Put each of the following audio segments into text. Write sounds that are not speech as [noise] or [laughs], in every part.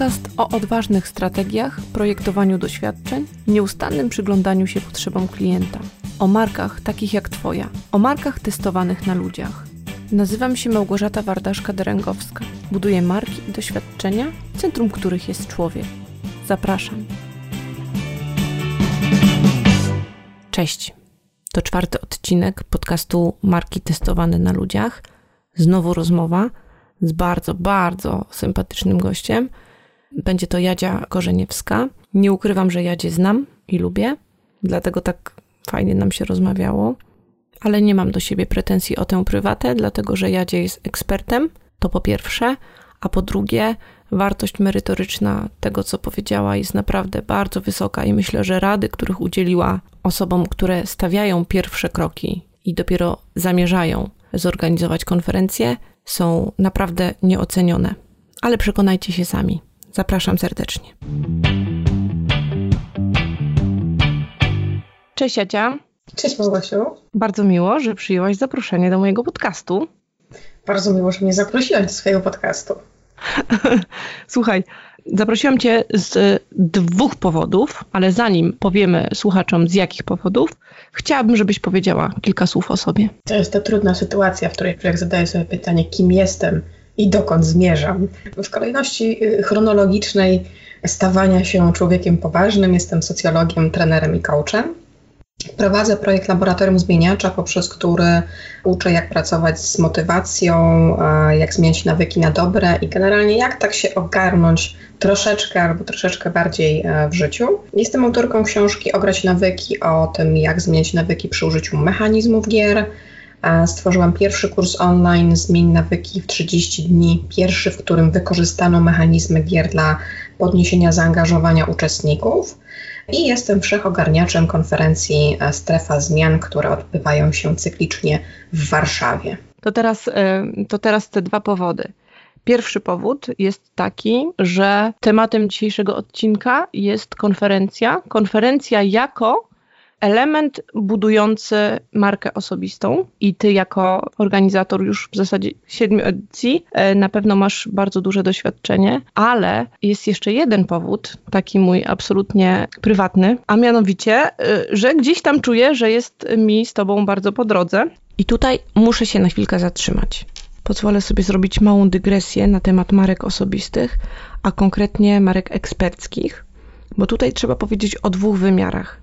podcast o odważnych strategiach, projektowaniu doświadczeń, nieustannym przyglądaniu się potrzebom klienta. O markach takich jak Twoja, o markach testowanych na ludziach. Nazywam się Małgorzata Wardaszka-Derengowska. Buduję marki i doświadczenia, centrum których jest człowiek. Zapraszam. Cześć. To czwarty odcinek podcastu Marki testowane na ludziach. Znowu rozmowa z bardzo, bardzo sympatycznym gościem. Będzie to Jadzia Korzeniewska. Nie ukrywam, że Jadzie znam i lubię, dlatego tak fajnie nam się rozmawiało, ale nie mam do siebie pretensji o tę prywatę, dlatego że Jadzie jest ekspertem, to po pierwsze, a po drugie, wartość merytoryczna tego, co powiedziała, jest naprawdę bardzo wysoka i myślę, że rady, których udzieliła osobom, które stawiają pierwsze kroki i dopiero zamierzają zorganizować konferencję, są naprawdę nieocenione. Ale przekonajcie się sami. Zapraszam serdecznie. Cześć Jacia. Cześć Małgosiu. Bardzo miło, że przyjęłaś zaproszenie do mojego podcastu. Bardzo miło, że mnie zaprosiłaś do swojego podcastu. [laughs] Słuchaj, zaprosiłam Cię z dwóch powodów, ale zanim powiemy słuchaczom z jakich powodów, chciałabym, żebyś powiedziała kilka słów o sobie. To jest ta trudna sytuacja, w której człowiek zadaje sobie pytanie, kim jestem i dokąd zmierzam. W kolejności y, chronologicznej stawania się człowiekiem poważnym jestem socjologiem, trenerem i coachem. Prowadzę projekt Laboratorium Zmieniacza, poprzez który uczę, jak pracować z motywacją, jak zmieniać nawyki na dobre i generalnie jak tak się ogarnąć troszeczkę albo troszeczkę bardziej e, w życiu. Jestem autorką książki Ograć nawyki o tym, jak zmieniać nawyki przy użyciu mechanizmów gier. Stworzyłam pierwszy kurs online Zmień nawyki w 30 dni, pierwszy, w którym wykorzystano mechanizmy gier dla podniesienia zaangażowania uczestników i jestem wszechogarniaczem konferencji e, Strefa Zmian, które odbywają się cyklicznie w Warszawie. To teraz, e, to teraz te dwa powody. Pierwszy powód jest taki, że tematem dzisiejszego odcinka jest konferencja. Konferencja jako element budujący markę osobistą i ty jako organizator już w zasadzie siedmiu edycji e, na pewno masz bardzo duże doświadczenie, ale jest jeszcze jeden powód, taki mój absolutnie prywatny, a mianowicie, e, że gdzieś tam czuję, że jest mi z tobą bardzo po drodze i tutaj muszę się na chwilkę zatrzymać. Pozwolę sobie zrobić małą dygresję na temat marek osobistych, a konkretnie marek eksperckich, bo tutaj trzeba powiedzieć o dwóch wymiarach.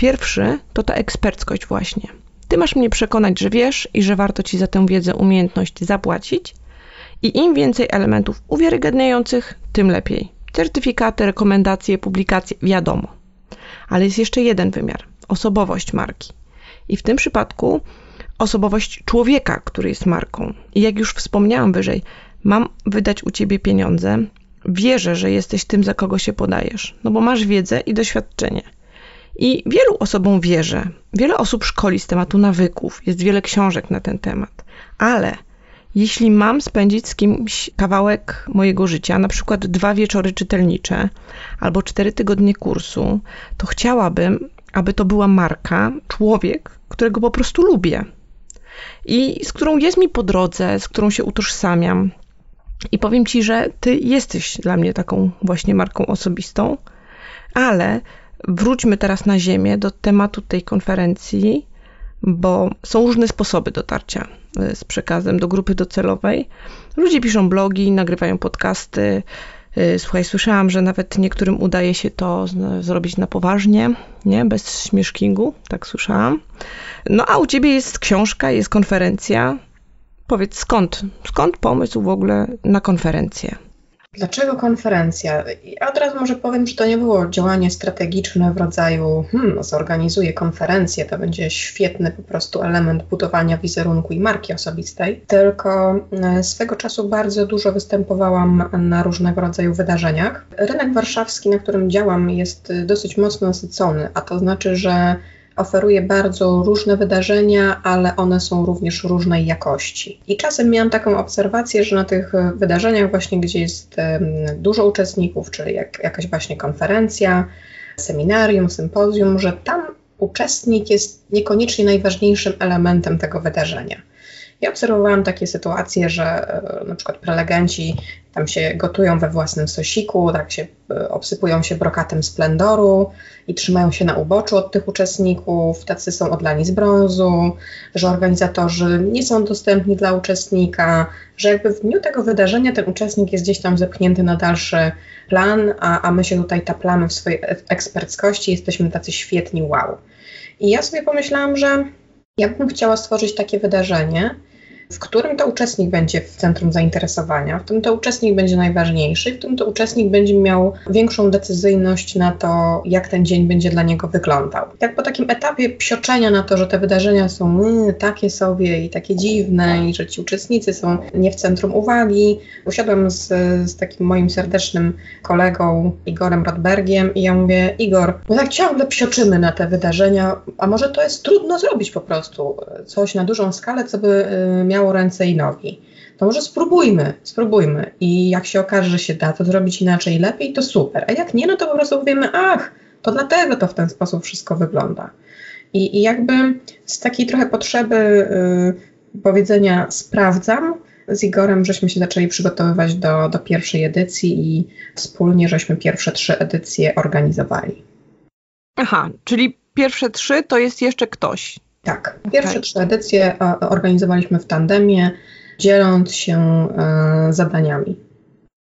Pierwszy to ta eksperckość właśnie. Ty masz mnie przekonać, że wiesz i że warto ci za tę wiedzę, umiejętność zapłacić. I im więcej elementów uwiarygadniających, tym lepiej. Certyfikaty, rekomendacje, publikacje, wiadomo. Ale jest jeszcze jeden wymiar osobowość marki. I w tym przypadku osobowość człowieka, który jest marką. I jak już wspomniałam wyżej, mam wydać u ciebie pieniądze, wierzę, że jesteś tym, za kogo się podajesz, no bo masz wiedzę i doświadczenie. I wielu osobom wierzę. Wiele osób szkoli z tematu nawyków, jest wiele książek na ten temat. Ale jeśli mam spędzić z kimś kawałek mojego życia, na przykład dwa wieczory czytelnicze albo cztery tygodnie kursu, to chciałabym, aby to była marka, człowiek, którego po prostu lubię i z którą jest mi po drodze, z którą się utożsamiam. I powiem ci, że ty jesteś dla mnie taką właśnie marką osobistą, ale Wróćmy teraz na ziemię do tematu tej konferencji, bo są różne sposoby dotarcia e, z przekazem do grupy docelowej. Ludzie piszą blogi, nagrywają podcasty. E, słuchaj, słyszałam, że nawet niektórym udaje się to zrobić na poważnie, nie? Bez śmieszkingu, tak słyszałam. No a u ciebie jest książka, jest konferencja. Powiedz skąd? Skąd pomysł w ogóle na konferencję? Dlaczego konferencja? Ja od razu może powiem, że to nie było działanie strategiczne w rodzaju hmm, zorganizuję konferencję, to będzie świetny po prostu element budowania wizerunku i marki osobistej, tylko e, swego czasu bardzo dużo występowałam na różnego rodzaju wydarzeniach. Rynek warszawski, na którym działam jest dosyć mocno nasycony, a to znaczy, że oferuje bardzo różne wydarzenia, ale one są również różnej jakości. I czasem miałam taką obserwację, że na tych wydarzeniach właśnie, gdzie jest dużo uczestników, czyli jak, jakaś właśnie konferencja, seminarium, sympozjum, że tam uczestnik jest niekoniecznie najważniejszym elementem tego wydarzenia. Ja obserwowałam takie sytuacje, że e, na przykład prelegenci tam się gotują we własnym sosiku, tak się e, obsypują się brokatem splendoru i trzymają się na uboczu od tych uczestników, tacy są odlani z brązu, że organizatorzy nie są dostępni dla uczestnika, że jakby w dniu tego wydarzenia ten uczestnik jest gdzieś tam zepchnięty na dalszy plan, a, a my się tutaj taplamy w swojej eksperckości, jesteśmy tacy świetni, wow. I ja sobie pomyślałam, że ja bym chciała stworzyć takie wydarzenie, w którym to uczestnik będzie w centrum zainteresowania, w którym to uczestnik będzie najważniejszy, w którym to uczestnik będzie miał większą decyzyjność na to, jak ten dzień będzie dla niego wyglądał. Tak po takim etapie psioczenia na to, że te wydarzenia są yy, takie sobie i takie dziwne i że ci uczestnicy są nie w centrum uwagi, usiadłam z, z takim moim serdecznym kolegą Igorem Rodbergiem i ja mówię, Igor, my tak ciągle psioczymy na te wydarzenia, a może to jest trudno zrobić po prostu, coś na dużą skalę, co by yy, miało miało ręce i nogi. To może spróbujmy, spróbujmy. I jak się okaże, że się da to zrobić inaczej lepiej, to super. A jak nie, no to po prostu powiemy, ach, to dlatego to w ten sposób wszystko wygląda. I, i jakby z takiej trochę potrzeby y, powiedzenia sprawdzam, z Igorem żeśmy się zaczęli przygotowywać do, do pierwszej edycji i wspólnie żeśmy pierwsze trzy edycje organizowali. Aha, czyli pierwsze trzy to jest jeszcze ktoś. Tak. Pierwsze okay. trzy edycje organizowaliśmy w tandemie, dzieląc się e, zadaniami.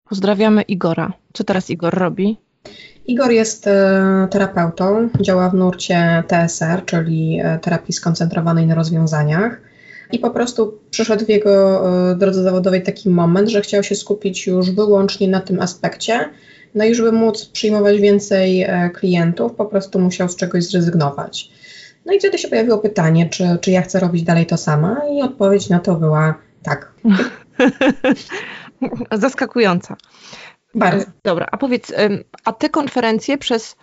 Pozdrawiamy Igora. Co teraz Igor robi? Igor jest e, terapeutą, działa w nurcie TSR, czyli e, terapii skoncentrowanej na rozwiązaniach. I po prostu przyszedł w jego drodze zawodowej taki moment, że chciał się skupić już wyłącznie na tym aspekcie. No i żeby móc przyjmować więcej klientów, po prostu musiał z czegoś zrezygnować. No i wtedy się pojawiło pytanie, czy, czy ja chcę robić dalej to sama, i odpowiedź na to była tak. [laughs] Zaskakująca. Bardzo. Dobra, a powiedz, a te konferencje przez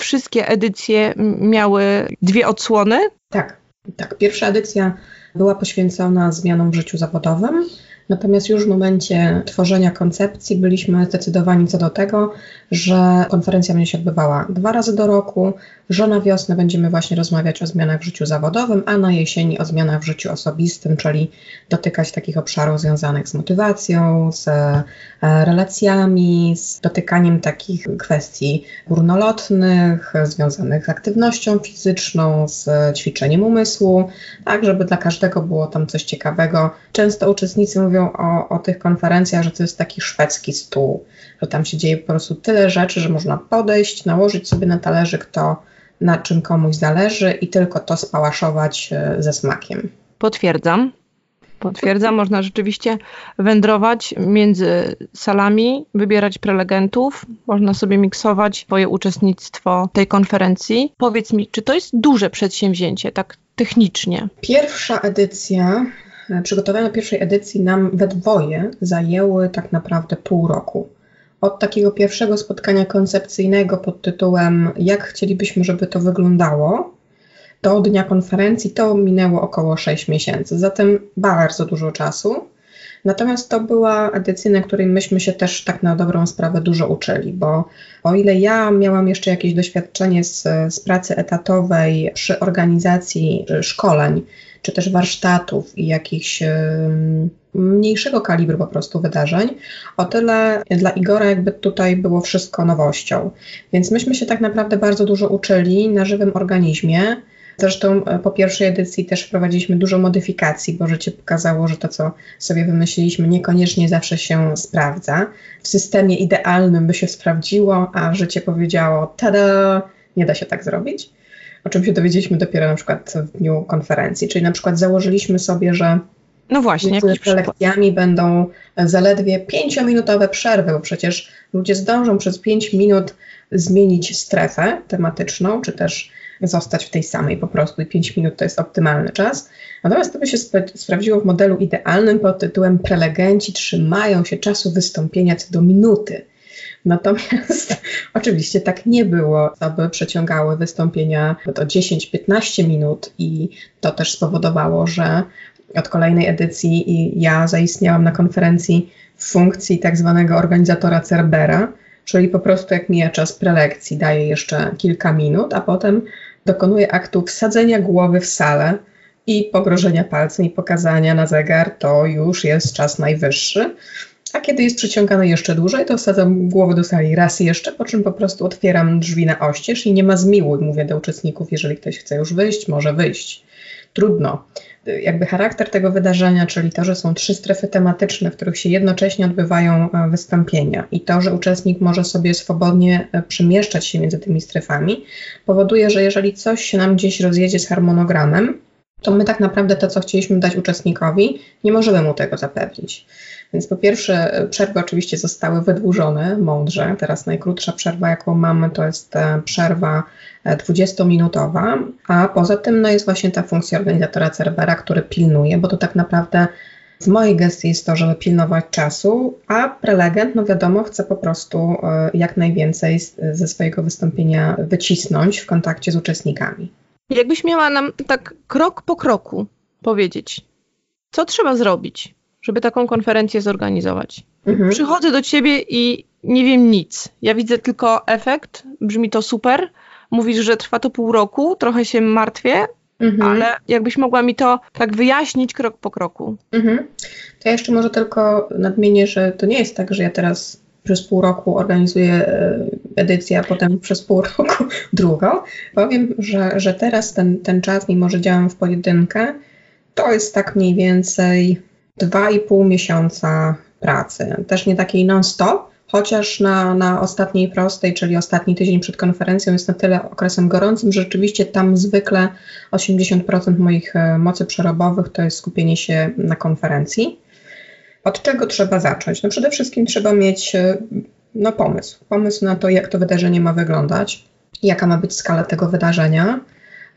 wszystkie edycje miały dwie odsłony? Tak, tak. Pierwsza edycja była poświęcona zmianom w życiu zawodowym. Natomiast już w momencie tworzenia koncepcji byliśmy zdecydowani co do tego, że konferencja będzie się odbywała dwa razy do roku, że na wiosnę będziemy właśnie rozmawiać o zmianach w życiu zawodowym, a na jesieni o zmianach w życiu osobistym, czyli dotykać takich obszarów związanych z motywacją, z e, relacjami, z dotykaniem takich kwestii górnolotnych, związanych z aktywnością fizyczną, z ćwiczeniem umysłu, tak żeby dla każdego było tam coś ciekawego. Często uczestnicy mówią o, o tych konferencjach, że to jest taki szwedzki stół, że tam się dzieje po prostu tyle rzeczy, że można podejść, nałożyć sobie na talerzyk to, na czym komuś zależy i tylko to spałaszować e, ze smakiem. Potwierdzam. Potwierdzam, [laughs] można rzeczywiście wędrować między salami, wybierać prelegentów, można sobie miksować swoje uczestnictwo tej konferencji. Powiedz mi, czy to jest duże przedsięwzięcie, tak technicznie? Pierwsza edycja, przygotowania pierwszej edycji nam we dwoje zajęły tak naprawdę pół roku od takiego pierwszego spotkania koncepcyjnego pod tytułem Jak chcielibyśmy, żeby to wyglądało, do dnia konferencji to minęło około 6 miesięcy, zatem bardzo dużo czasu. Natomiast to była edycja, na której myśmy się też tak na dobrą sprawę dużo uczyli, bo o ile ja miałam jeszcze jakieś doświadczenie z, z pracy etatowej przy organizacji szkoleń, czy też warsztatów i jakichś mniejszego kalibru po prostu wydarzeń, o tyle dla Igora jakby tutaj było wszystko nowością. Więc myśmy się tak naprawdę bardzo dużo uczyli na żywym organizmie. Zresztą e, po pierwszej edycji też wprowadziliśmy dużo modyfikacji, bo życie pokazało, że to, co sobie wymyśliliśmy, niekoniecznie zawsze się sprawdza. W systemie idealnym by się sprawdziło, a życie powiedziało, tada, nie da się tak zrobić. O czym się dowiedzieliśmy dopiero na przykład w dniu konferencji. Czyli na przykład założyliśmy sobie, że no właśnie, między prelekcjami będą zaledwie pięciominutowe przerwy, bo przecież ludzie zdążą przez pięć minut zmienić strefę tematyczną, czy też zostać w tej samej po prostu i 5 minut to jest optymalny czas. Natomiast to by się sp sprawdziło w modelu idealnym pod tytułem prelegenci trzymają się czasu wystąpienia co do minuty. Natomiast [laughs] oczywiście tak nie było. Osoby przeciągały wystąpienia do 10-15 minut i to też spowodowało, że od kolejnej edycji ja zaistniałam na konferencji w funkcji tak zwanego organizatora Cerbera, czyli po prostu jak mija czas prelekcji, daje jeszcze kilka minut, a potem dokonuje aktu wsadzenia głowy w salę i pogrożenia palcem i pokazania na zegar, to już jest czas najwyższy. A kiedy jest przyciągany jeszcze dłużej, to wsadzam głowę do sali raz jeszcze, po czym po prostu otwieram drzwi na oścież i nie ma zmiłuj, mówię do uczestników, jeżeli ktoś chce już wyjść, może wyjść. Trudno. Jakby charakter tego wydarzenia, czyli to, że są trzy strefy tematyczne, w których się jednocześnie odbywają e, wystąpienia i to, że uczestnik może sobie swobodnie e, przemieszczać się między tymi strefami, powoduje, że jeżeli coś się nam gdzieś rozjedzie z harmonogramem, to my tak naprawdę to, co chcieliśmy dać uczestnikowi, nie możemy mu tego zapewnić. Więc po pierwsze, przerwy oczywiście zostały wydłużone mądrze. Teraz najkrótsza przerwa, jaką mamy, to jest e, przerwa 20-minutowa, e, a poza tym no, jest właśnie ta funkcja organizatora Cerbera, który pilnuje, bo to tak naprawdę w mojej gestii jest to, żeby pilnować czasu, a prelegent, no wiadomo, chce po prostu e, jak najwięcej ze swojego wystąpienia wycisnąć w kontakcie z uczestnikami. Jakbyś miała nam tak krok po kroku powiedzieć, co trzeba zrobić, żeby taką konferencję zorganizować. Mhm. Przychodzę do ciebie i nie wiem nic. Ja widzę tylko efekt, brzmi to super. Mówisz, że trwa to pół roku, trochę się martwię, mhm. ale jakbyś mogła mi to tak wyjaśnić krok po kroku. Mhm. To ja jeszcze może tylko nadmienię, że to nie jest tak, że ja teraz przez pół roku organizuję e, edycję, a potem przez pół [laughs] roku drugą. Powiem, że, że teraz ten, ten czas, mimo że działam w pojedynkę, to jest tak mniej więcej dwa i pół miesiąca pracy. Też nie takiej non-stop, chociaż na, na ostatniej prostej, czyli ostatni tydzień przed konferencją jest na tyle okresem gorącym, że rzeczywiście tam zwykle 80% moich e, mocy przerobowych to jest skupienie się na konferencji. Od czego trzeba zacząć? No przede wszystkim trzeba mieć e, no, pomysł. Pomysł na to, jak to wydarzenie ma wyglądać, jaka ma być skala tego wydarzenia,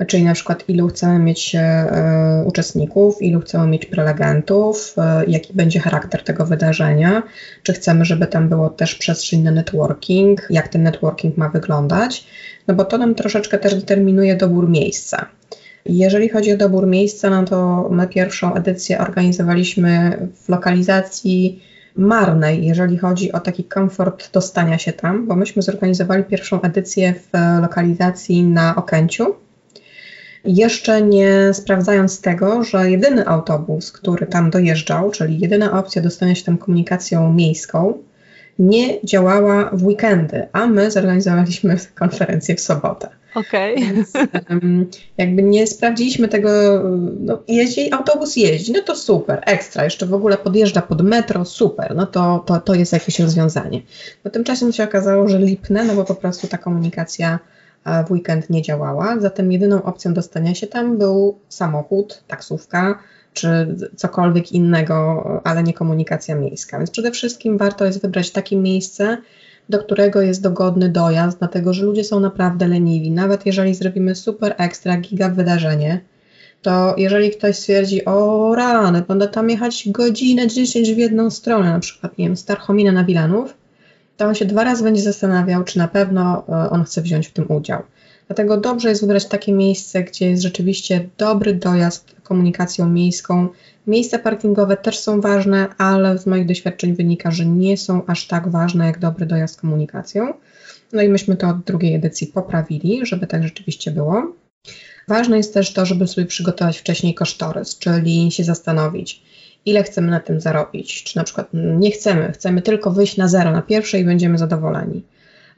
czyli na przykład ilu chcemy mieć e, uczestników, ilu chcemy mieć prelegentów, e, jaki będzie charakter tego wydarzenia, czy chcemy, żeby tam było też przestrzeń na networking, jak ten networking ma wyglądać, no bo to nam troszeczkę też determinuje dobór miejsca. Jeżeli chodzi o dobór miejsca, no to my pierwszą edycję organizowaliśmy w lokalizacji marnej, jeżeli chodzi o taki komfort dostania się tam, bo myśmy zorganizowali pierwszą edycję w lokalizacji na Okęciu, jeszcze nie sprawdzając tego, że jedyny autobus, który tam dojeżdżał, czyli jedyna opcja dostania się tam komunikacją miejską, nie działała w weekendy, a my zorganizowaliśmy [laughs] konferencję w sobotę. Okej. Okay. jakby nie sprawdziliśmy tego, no jeździ, autobus jeździ, no to super, ekstra, jeszcze w ogóle podjeżdża pod metro, super, no to, to, to jest jakieś rozwiązanie. No tymczasem się okazało, że lipne, no bo po prostu ta komunikacja w weekend nie działała, zatem jedyną opcją dostania się tam był samochód, taksówka, czy cokolwiek innego, ale nie komunikacja miejska. Więc przede wszystkim warto jest wybrać takie miejsce, do którego jest dogodny dojazd, dlatego że ludzie są naprawdę leniwi. Nawet jeżeli zrobimy super ekstra, giga wydarzenie, to jeżeli ktoś stwierdzi, o rany, będę tam jechać godzinę 10 w jedną stronę, na przykład, nie wiem, z Tarchomina na Wilanów, to on się dwa razy będzie zastanawiał, czy na pewno e, on chce wziąć w tym udział. Dlatego dobrze jest wybrać takie miejsce, gdzie jest rzeczywiście dobry dojazd komunikacją miejską. Miejsca parkingowe też są ważne, ale z moich doświadczeń wynika, że nie są aż tak ważne jak dobry dojazd komunikacją. No i myśmy to od drugiej edycji poprawili, żeby tak rzeczywiście było. Ważne jest też to, żeby sobie przygotować wcześniej kosztorys, czyli się zastanowić, ile chcemy na tym zarobić. Czy na przykład nie chcemy, chcemy tylko wyjść na zero na pierwsze i będziemy zadowoleni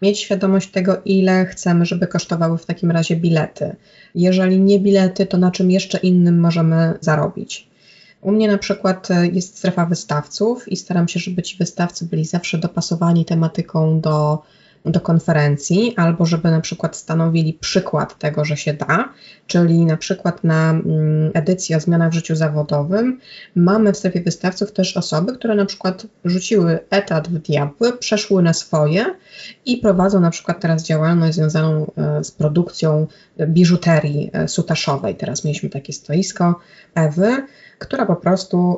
mieć świadomość tego, ile chcemy, żeby kosztowały w takim razie bilety. Jeżeli nie bilety, to na czym jeszcze innym możemy zarobić. U mnie na przykład e, jest strefa wystawców i staram się, żeby ci wystawcy byli zawsze dopasowani tematyką do do konferencji, albo żeby na przykład stanowili przykład tego, że się da, czyli na przykład na mm, edycji o zmianach w życiu zawodowym mamy w strefie wystawców też osoby, które na przykład rzuciły etat w diabły, przeszły na swoje i prowadzą na przykład teraz działalność związaną e, z produkcją biżuterii e, sutaszowej. Teraz mieliśmy takie stoisko Ewy, która po prostu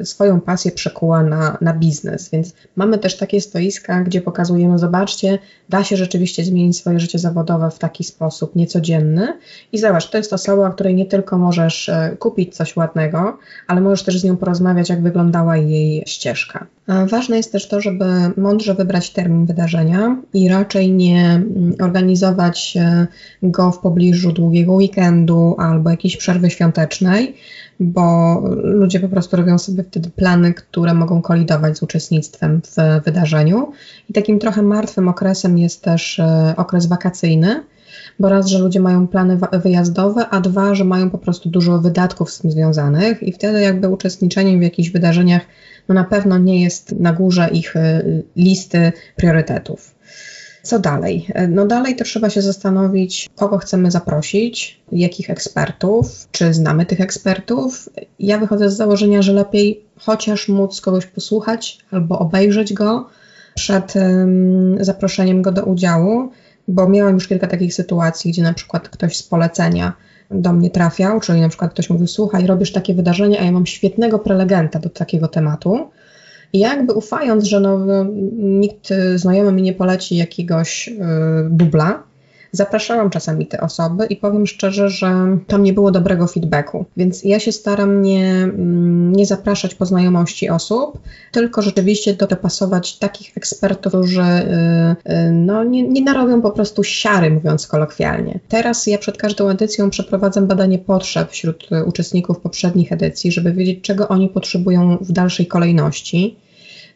y, swoją pasję przekuła na, na biznes. Więc mamy też takie stoiska, gdzie pokazujemy, zobaczcie, da się rzeczywiście zmienić swoje życie zawodowe w taki sposób niecodzienny. I zobacz, to jest osoba, której nie tylko możesz y, kupić coś ładnego, ale możesz też z nią porozmawiać, jak wyglądała jej ścieżka. Ważne jest też to, żeby mądrze wybrać termin wydarzenia i raczej nie mm, organizować go w pobliżu długiego weekendu albo jakiejś przerwy świątecznej, bo ludzie po prostu robią sobie wtedy plany, które mogą kolidować z uczestnictwem w wydarzeniu. I takim trochę martwym okresem jest też e, okres wakacyjny, bo raz, że ludzie mają plany wyjazdowe, a dwa, że mają po prostu dużo wydatków z tym związanych i wtedy jakby uczestniczenie w jakichś wydarzeniach no na pewno nie jest na górze ich e, listy priorytetów. Co dalej? No dalej to trzeba się zastanowić, kogo chcemy zaprosić, jakich ekspertów, czy znamy tych ekspertów. Ja wychodzę z założenia, że lepiej chociaż móc kogoś posłuchać albo obejrzeć go przed um, zaproszeniem go do udziału, bo miałam już kilka takich sytuacji, gdzie na przykład ktoś z polecenia do mnie trafiał, czyli na przykład ktoś mówił, słuchaj, robisz takie wydarzenie, a ja mam świetnego prelegenta do takiego tematu, i jakby ufając, że no, nikt znajomy mi nie poleci jakiegoś y, dubla, zapraszałam czasami te osoby i powiem szczerze, że tam nie było dobrego feedbacku. Więc ja się staram nie, mm, nie zapraszać po znajomości osób, tylko rzeczywiście dopasować takich ekspertów, którzy y, no, nie, nie narobią po prostu siary, mówiąc kolokwialnie. Teraz ja przed każdą edycją przeprowadzam badanie potrzeb wśród uczestników poprzednich edycji, żeby wiedzieć, czego oni potrzebują w dalszej kolejności.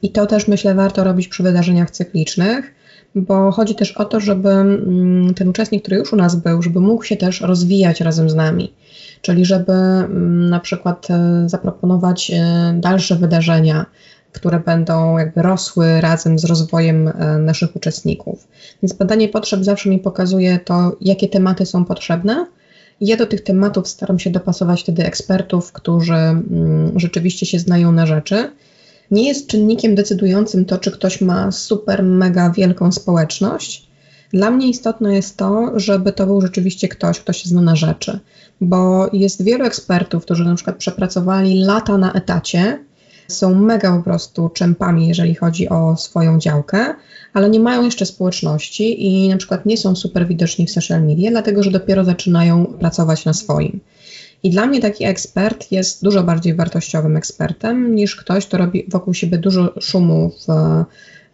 I to też myślę warto robić przy wydarzeniach cyklicznych, bo chodzi też o to, żeby mm, ten uczestnik, który już u nas był, żeby mógł się też rozwijać razem z nami. Czyli żeby mm, na przykład e, zaproponować e, dalsze wydarzenia, które będą jakby rosły razem z rozwojem e, naszych uczestników. Więc badanie potrzeb zawsze mi pokazuje to, jakie tematy są potrzebne. Ja do tych tematów staram się dopasować wtedy ekspertów, którzy mm, rzeczywiście się znają na rzeczy nie jest czynnikiem decydującym to, czy ktoś ma super, mega wielką społeczność. Dla mnie istotne jest to, żeby to był rzeczywiście ktoś, kto się zna na rzeczy, bo jest wielu ekspertów, którzy na przykład przepracowali lata na etacie, są mega po prostu czempami, jeżeli chodzi o swoją działkę, ale nie mają jeszcze społeczności i na przykład nie są super widoczni w social media, dlatego że dopiero zaczynają pracować na swoim. I dla mnie taki ekspert jest dużo bardziej wartościowym ekspertem niż ktoś, kto robi wokół siebie dużo szumu w,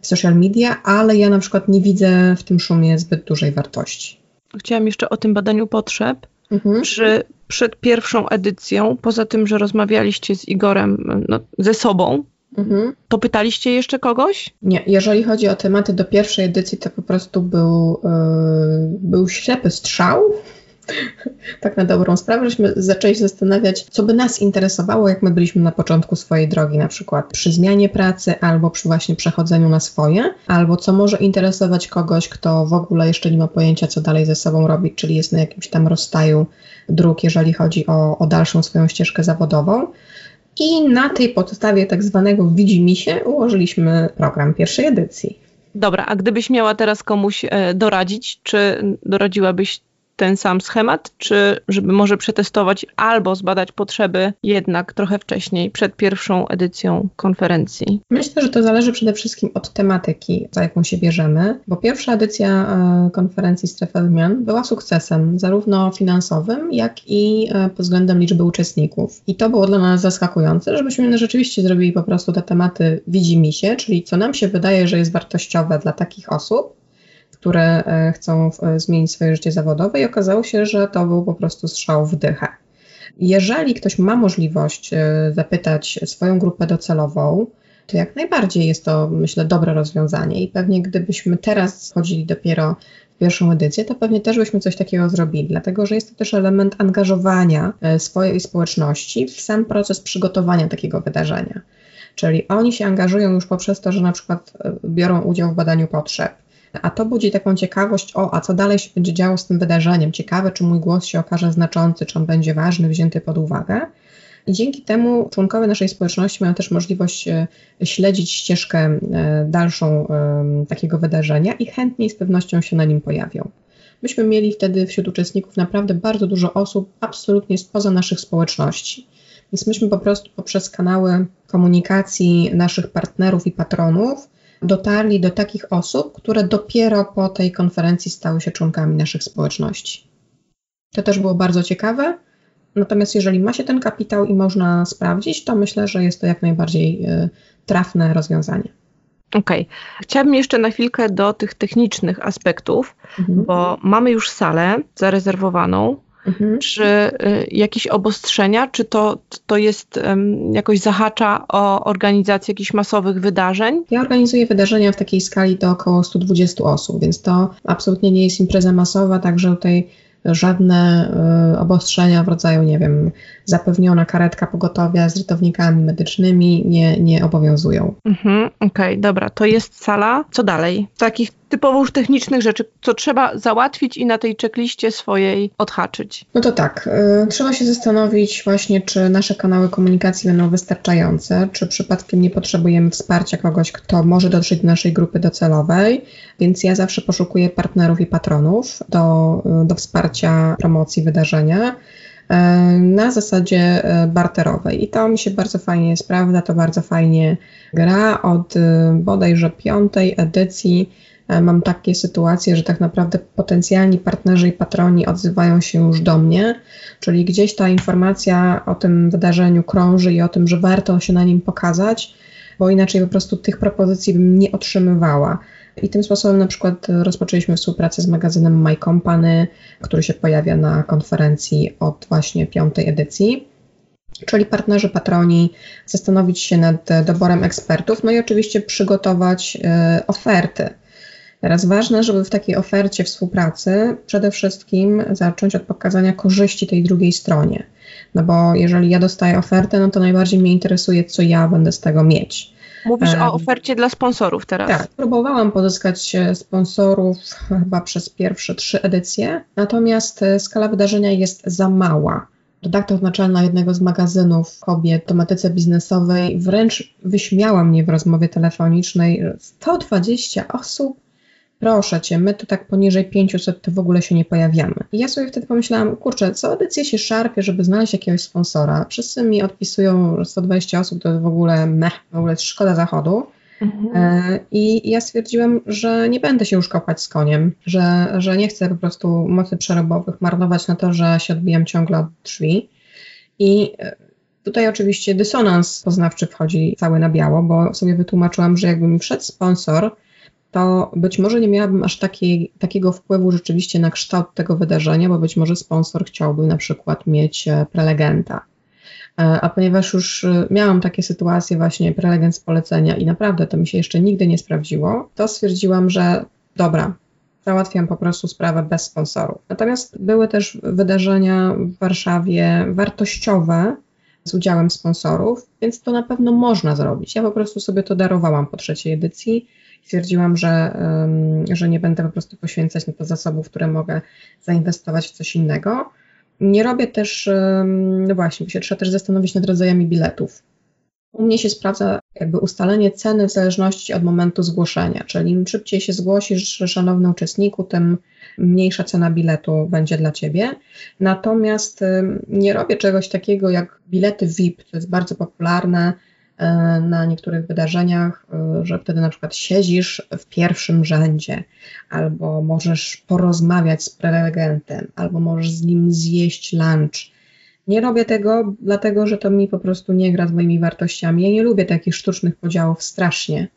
w social media, ale ja na przykład nie widzę w tym szumie zbyt dużej wartości. Chciałam jeszcze o tym badaniu potrzeb. Mhm. Czy przed pierwszą edycją, poza tym, że rozmawialiście z Igorem no, ze sobą, Mhm. To pytaliście jeszcze kogoś? Nie, jeżeli chodzi o tematy do pierwszej edycji, to po prostu był, yy, był ślepy strzał tak na dobrą sprawę, żeśmy zaczęli się zastanawiać, co by nas interesowało, jak my byliśmy na początku swojej drogi, na przykład przy zmianie pracy, albo przy właśnie przechodzeniu na swoje, albo co może interesować kogoś, kto w ogóle jeszcze nie ma pojęcia, co dalej ze sobą robić, czyli jest na jakimś tam rozstaju dróg, jeżeli chodzi o, o dalszą swoją ścieżkę zawodową. I na tej podstawie tak zwanego widzi się ułożyliśmy program pierwszej edycji. Dobra, a gdybyś miała teraz komuś e, doradzić, czy doradziłabyś ten sam schemat, czy żeby może przetestować albo zbadać potrzeby jednak trochę wcześniej, przed pierwszą edycją konferencji? Myślę, że to zależy przede wszystkim od tematyki, za jaką się bierzemy, bo pierwsza edycja e, konferencji Strefa Wymian była sukcesem, zarówno finansowym, jak i e, pod względem liczby uczestników. I to było dla nas zaskakujące, żebyśmy rzeczywiście zrobili po prostu te tematy widzi mi się, czyli co nam się wydaje, że jest wartościowe dla takich osób, które e, chcą e, zmienić swoje życie zawodowe i okazało się, że to był po prostu strzał w dychę. Jeżeli ktoś ma możliwość e, zapytać swoją grupę docelową, to jak najbardziej jest to, myślę, dobre rozwiązanie i pewnie gdybyśmy teraz chodzili dopiero w pierwszą edycję, to pewnie też byśmy coś takiego zrobili, dlatego że jest to też element angażowania swojej społeczności w sam proces przygotowania takiego wydarzenia. Czyli oni się angażują już poprzez to, że na przykład biorą udział w badaniu potrzeb, a to budzi taką ciekawość, o, a co dalej się będzie działo z tym wydarzeniem? Ciekawe, czy mój głos się okaże znaczący, czy on będzie ważny, wzięty pod uwagę. I dzięki temu członkowie naszej społeczności mają też możliwość e, śledzić ścieżkę e, dalszą takiego wydarzenia i chętniej z pewnością się na nim pojawią. Myśmy mieli wtedy wśród uczestników naprawdę bardzo dużo osób absolutnie spoza naszych społeczności. Więc myśmy po prostu poprzez kanały komunikacji naszych partnerów i patronów dotarli do takich osób, które dopiero po tej konferencji stały się członkami naszych społeczności. To też było bardzo ciekawe. Natomiast jeżeli ma się ten kapitał i można sprawdzić, to myślę, że jest to jak najbardziej y, trafne rozwiązanie. Okej. Okay. Chciałabym jeszcze na chwilkę do tych technicznych aspektów, mhm. bo mamy już salę zarezerwowaną. Mhm. Czy y, jakieś obostrzenia, czy to, to jest jakoś zahacza o organizację jakichś masowych wydarzeń? Ja organizuję wydarzenia w takiej skali do około 120 osób, więc to absolutnie nie jest impreza masowa, także tutaj żadne y, obostrzenia w rodzaju, nie wiem, zapewniona karetka pogotowia z ratownikami medycznymi nie, nie obowiązują. Mhm, Okej, okay, dobra, to jest sala. Co dalej? Takich typowo już technicznych rzeczy, co trzeba załatwić i na tej checkliście swojej odhaczyć? No to tak, y, trzeba się zastanowić właśnie, czy nasze kanały komunikacji będą wystarczające, czy przypadkiem nie potrzebujemy wsparcia kogoś, kto może dotrzeć do naszej grupy docelowej, więc ja zawsze poszukuję partnerów i patronów do, y, do wsparcia promocji wydarzenia na zasadzie barterowej. I to mi się bardzo fajnie sprawdza, to bardzo fajnie gra. Od bodajże piątej edycji E, mam takie sytuacje, że tak naprawdę potencjalni partnerzy i patroni odzywają się już do mnie, czyli gdzieś ta informacja o tym wydarzeniu krąży i o tym, że warto się na nim pokazać, bo inaczej po prostu tych propozycji bym nie otrzymywała. I tym sposobem na przykład rozpoczęliśmy współpracę z magazynem My Company, który się pojawia na konferencji od właśnie piątej edycji czyli partnerzy, patroni, zastanowić się nad doborem ekspertów, no i oczywiście przygotować y, oferty. Teraz ważne, żeby w takiej ofercie współpracy przede wszystkim zacząć od pokazania korzyści tej drugiej stronie. No bo jeżeli ja dostaję ofertę, no to najbardziej mnie interesuje, co ja będę z tego mieć. Mówisz o ofercie dla sponsorów teraz. Tak, próbowałam pozyskać e, sponsorów chyba przez pierwsze trzy edycje, natomiast e, skala wydarzenia jest za mała. Redaktor naczelna jednego z magazynów kobiet w tematyce biznesowej wręcz wyśmiała mnie w rozmowie telefonicznej. 120 osób proszę cię, my tu tak poniżej 500 to w ogóle się nie pojawiamy. I ja sobie wtedy pomyślałam, kurczę, co edycję się szarpie, żeby znaleźć jakiegoś sponsora. Wszyscy mi odpisują, że 120 osób to w ogóle meh, w ogóle szkoda zachodu. Mhm. E, I ja stwierdziłam, że nie będę się już kopać z koniem, że, że nie chcę po prostu mocy przerobowych marnować na to, że się odbijam ciągle od drzwi. I e, tutaj oczywiście dysonans poznawczy wchodzi cały na biało, bo sobie wytłumaczyłam, że jakby mi wszedł sponsor, to być może nie miałabym aż takiego wpływu rzeczywiście na kształt tego wydarzenia, bo być może sponsor chciałby na przykład mieć e, prelegenta. E, a ponieważ już e, miałam takie sytuacje, właśnie prelegent z polecenia i naprawdę to mi się jeszcze nigdy nie sprawdziło, to stwierdziłam, że dobra, załatwiam po prostu sprawę bez sponsorów. Natomiast były też wydarzenia w Warszawie wartościowe z udziałem sponsorów, więc to na pewno można zrobić. Ja po prostu sobie to darowałam po trzeciej edycji stwierdziłam, że, że nie będę po prostu poświęcać na to zasobów, które mogę zainwestować w coś innego. Nie robię też, no właśnie, się trzeba też zastanowić nad rodzajami biletów. U mnie się sprawdza jakby ustalenie ceny w zależności od momentu zgłoszenia, czyli im szybciej się zgłosisz, szanowny uczestniku, tym mniejsza cena biletu będzie dla Ciebie. Natomiast nie robię czegoś takiego jak bilety VIP, to jest bardzo popularne, na niektórych wydarzeniach, e, że wtedy na przykład siedzisz w pierwszym rzędzie, albo możesz porozmawiać z prelegentem, albo możesz z nim zjeść lunch. Nie robię tego, dlatego że to mi po prostu nie gra z moimi wartościami. Ja nie lubię takich sztucznych podziałów strasznie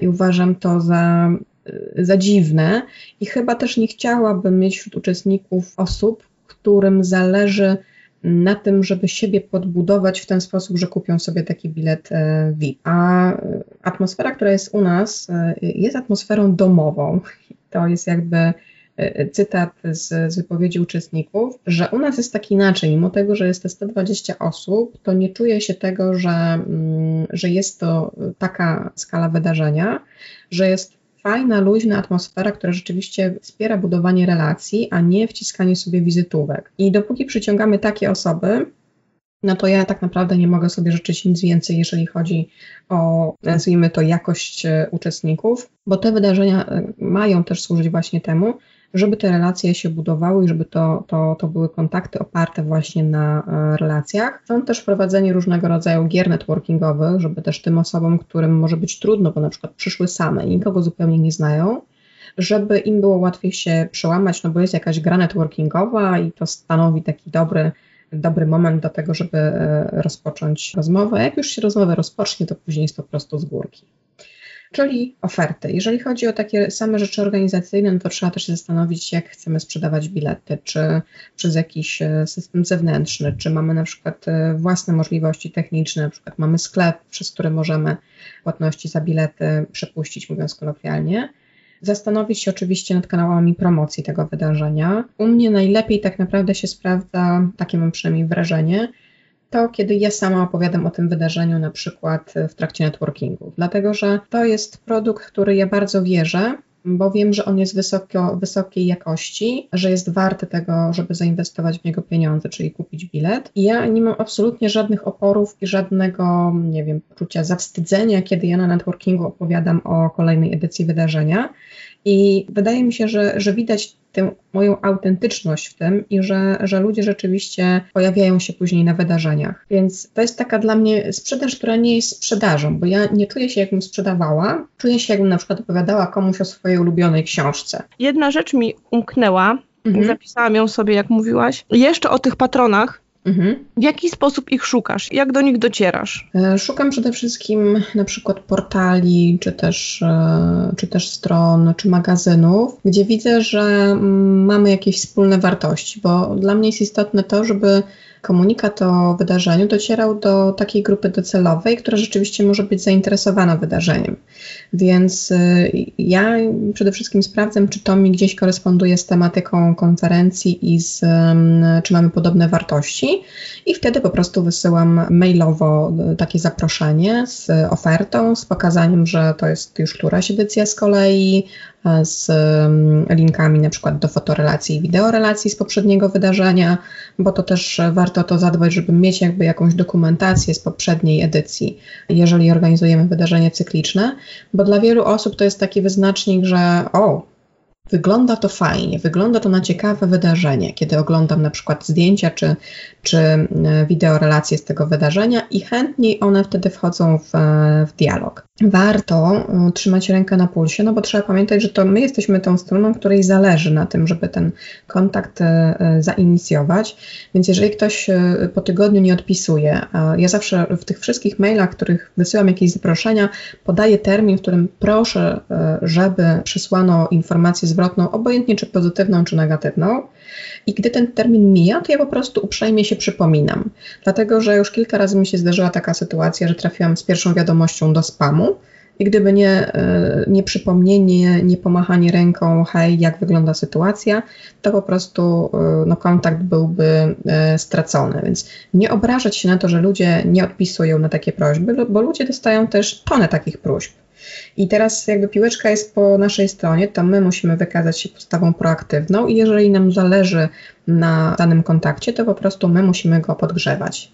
i uważam to za, e, za dziwne i chyba też nie chciałabym mieć wśród uczestników osób, którym zależy na tym, żeby siebie podbudować w ten sposób, że kupią sobie taki bilet e, VIP. A e, atmosfera, która jest u nas, e, jest atmosferą domową. To jest jakby cytat z, z wypowiedzi uczestników, że u nas jest tak inaczej, mimo tego, że jest te 120 osób, to nie czuję się tego, że, mm, że jest to taka skala wydarzenia, że jest fajna, luźna atmosfera, która rzeczywiście wspiera budowanie relacji, a nie wciskanie sobie wizytówek. I dopóki przyciągamy takie osoby, no to ja tak naprawdę nie mogę sobie życzyć nic więcej, jeżeli chodzi o, nazwijmy to, jakość e, uczestników, bo te wydarzenia e, mają też służyć właśnie temu, żeby te relacje się budowały i żeby to, to, to były kontakty oparte właśnie na e, relacjach. Stąd też wprowadzenie różnego rodzaju gier networkingowych, żeby też tym osobom, którym może być trudno, bo na przykład przyszły same i nikogo zupełnie nie znają, żeby im było łatwiej się przełamać, no bo jest jakaś gra networkingowa i to stanowi taki dobry dobry moment do tego, żeby e, rozpocząć rozmowę. Jak już się rozmowa rozpocznie, to później jest to po prostu z górki. Czyli oferty. Jeżeli chodzi o takie same rzeczy organizacyjne, no to trzeba też się zastanowić, jak chcemy sprzedawać bilety, czy przez jakiś e, system zewnętrzny, czy mamy na przykład e, własne możliwości techniczne, na przykład mamy sklep, przez który możemy płatności za bilety przepuścić, mówiąc kolokwialnie zastanowić się oczywiście nad kanałami promocji tego wydarzenia. U mnie najlepiej tak naprawdę się sprawdza, takie mam przynajmniej wrażenie, to kiedy ja sama opowiadam o tym wydarzeniu, na przykład w trakcie networkingu, dlatego że to jest produkt, który ja bardzo wierzę, bo wiem, że on jest wysoko, wysokiej jakości, że jest warty tego, żeby zainwestować w niego pieniądze, czyli kupić bilet. I ja nie mam absolutnie żadnych oporów i żadnego, nie wiem, poczucia zawstydzenia, kiedy ja na networkingu opowiadam o kolejnej edycji wydarzenia. I wydaje mi się, że, że widać tę moją autentyczność w tym i że, że ludzie rzeczywiście pojawiają się później na wydarzeniach. Więc to jest taka dla mnie sprzedaż, która nie jest sprzedażą, bo ja nie czuję się, jakbym sprzedawała, czuję się, jakbym na przykład opowiadała komuś o swojej ulubionej książce. Jedna rzecz mi umknęła, mhm. zapisałam ją sobie, jak mówiłaś. Jeszcze o tych patronach, Mhm. W jaki sposób ich szukasz? Jak do nich docierasz? E, szukam przede wszystkim na przykład portali, czy też, e, czy też stron, czy magazynów, gdzie widzę, że mm, mamy jakieś wspólne wartości, bo dla mnie jest istotne to, żeby komunikat o wydarzeniu docierał do takiej grupy docelowej, która rzeczywiście może być zainteresowana wydarzeniem. Więc y, ja przede wszystkim sprawdzam, czy to mi gdzieś koresponduje z tematyką konferencji i z, czy mamy podobne wartości. I wtedy po prostu wysyłam mailowo y, takie zaproszenie z ofertą, z pokazaniem, że to jest już któraś edycja z kolei, z linkami na przykład do fotorelacji i wideorelacji z poprzedniego wydarzenia, bo to też warto to zadbać, żeby mieć jakby jakąś dokumentację z poprzedniej edycji, jeżeli organizujemy wydarzenie cykliczne, bo dla wielu osób to jest taki wyznacznik, że o, Wygląda to fajnie, wygląda to na ciekawe wydarzenie, kiedy oglądam na przykład zdjęcia czy, czy e, wideo relacje z tego wydarzenia i chętniej one wtedy wchodzą w, e, w dialog. Warto e, trzymać rękę na pulsie, no bo trzeba pamiętać, że to my jesteśmy tą stroną, której zależy na tym, żeby ten kontakt zainicjować. Więc jeżeli ktoś po tygodniu nie odpisuje, ja zawsze w tych wszystkich mailach, których wysyłam jakieś zaproszenia, podaję termin, w którym proszę, żeby przysłano informację zwrotną, obojętnie czy pozytywną, czy negatywną. I gdy ten termin mija, to ja po prostu uprzejmie się przypominam. Dlatego, że już kilka razy mi się zdarzyła taka sytuacja, że trafiłam z pierwszą wiadomością do spamu. I gdyby nie, e, nie przypomnienie, nie pomachanie ręką, hej, jak wygląda sytuacja, to po prostu e, no, kontakt byłby e, stracony. Więc nie obrażać się na to, że ludzie nie odpisują na takie prośby, bo ludzie dostają też tonę takich próśb. I teraz jakby piłeczka jest po naszej stronie, to my musimy wykazać się postawą proaktywną i jeżeli nam zależy na danym kontakcie, to po prostu my musimy go podgrzewać.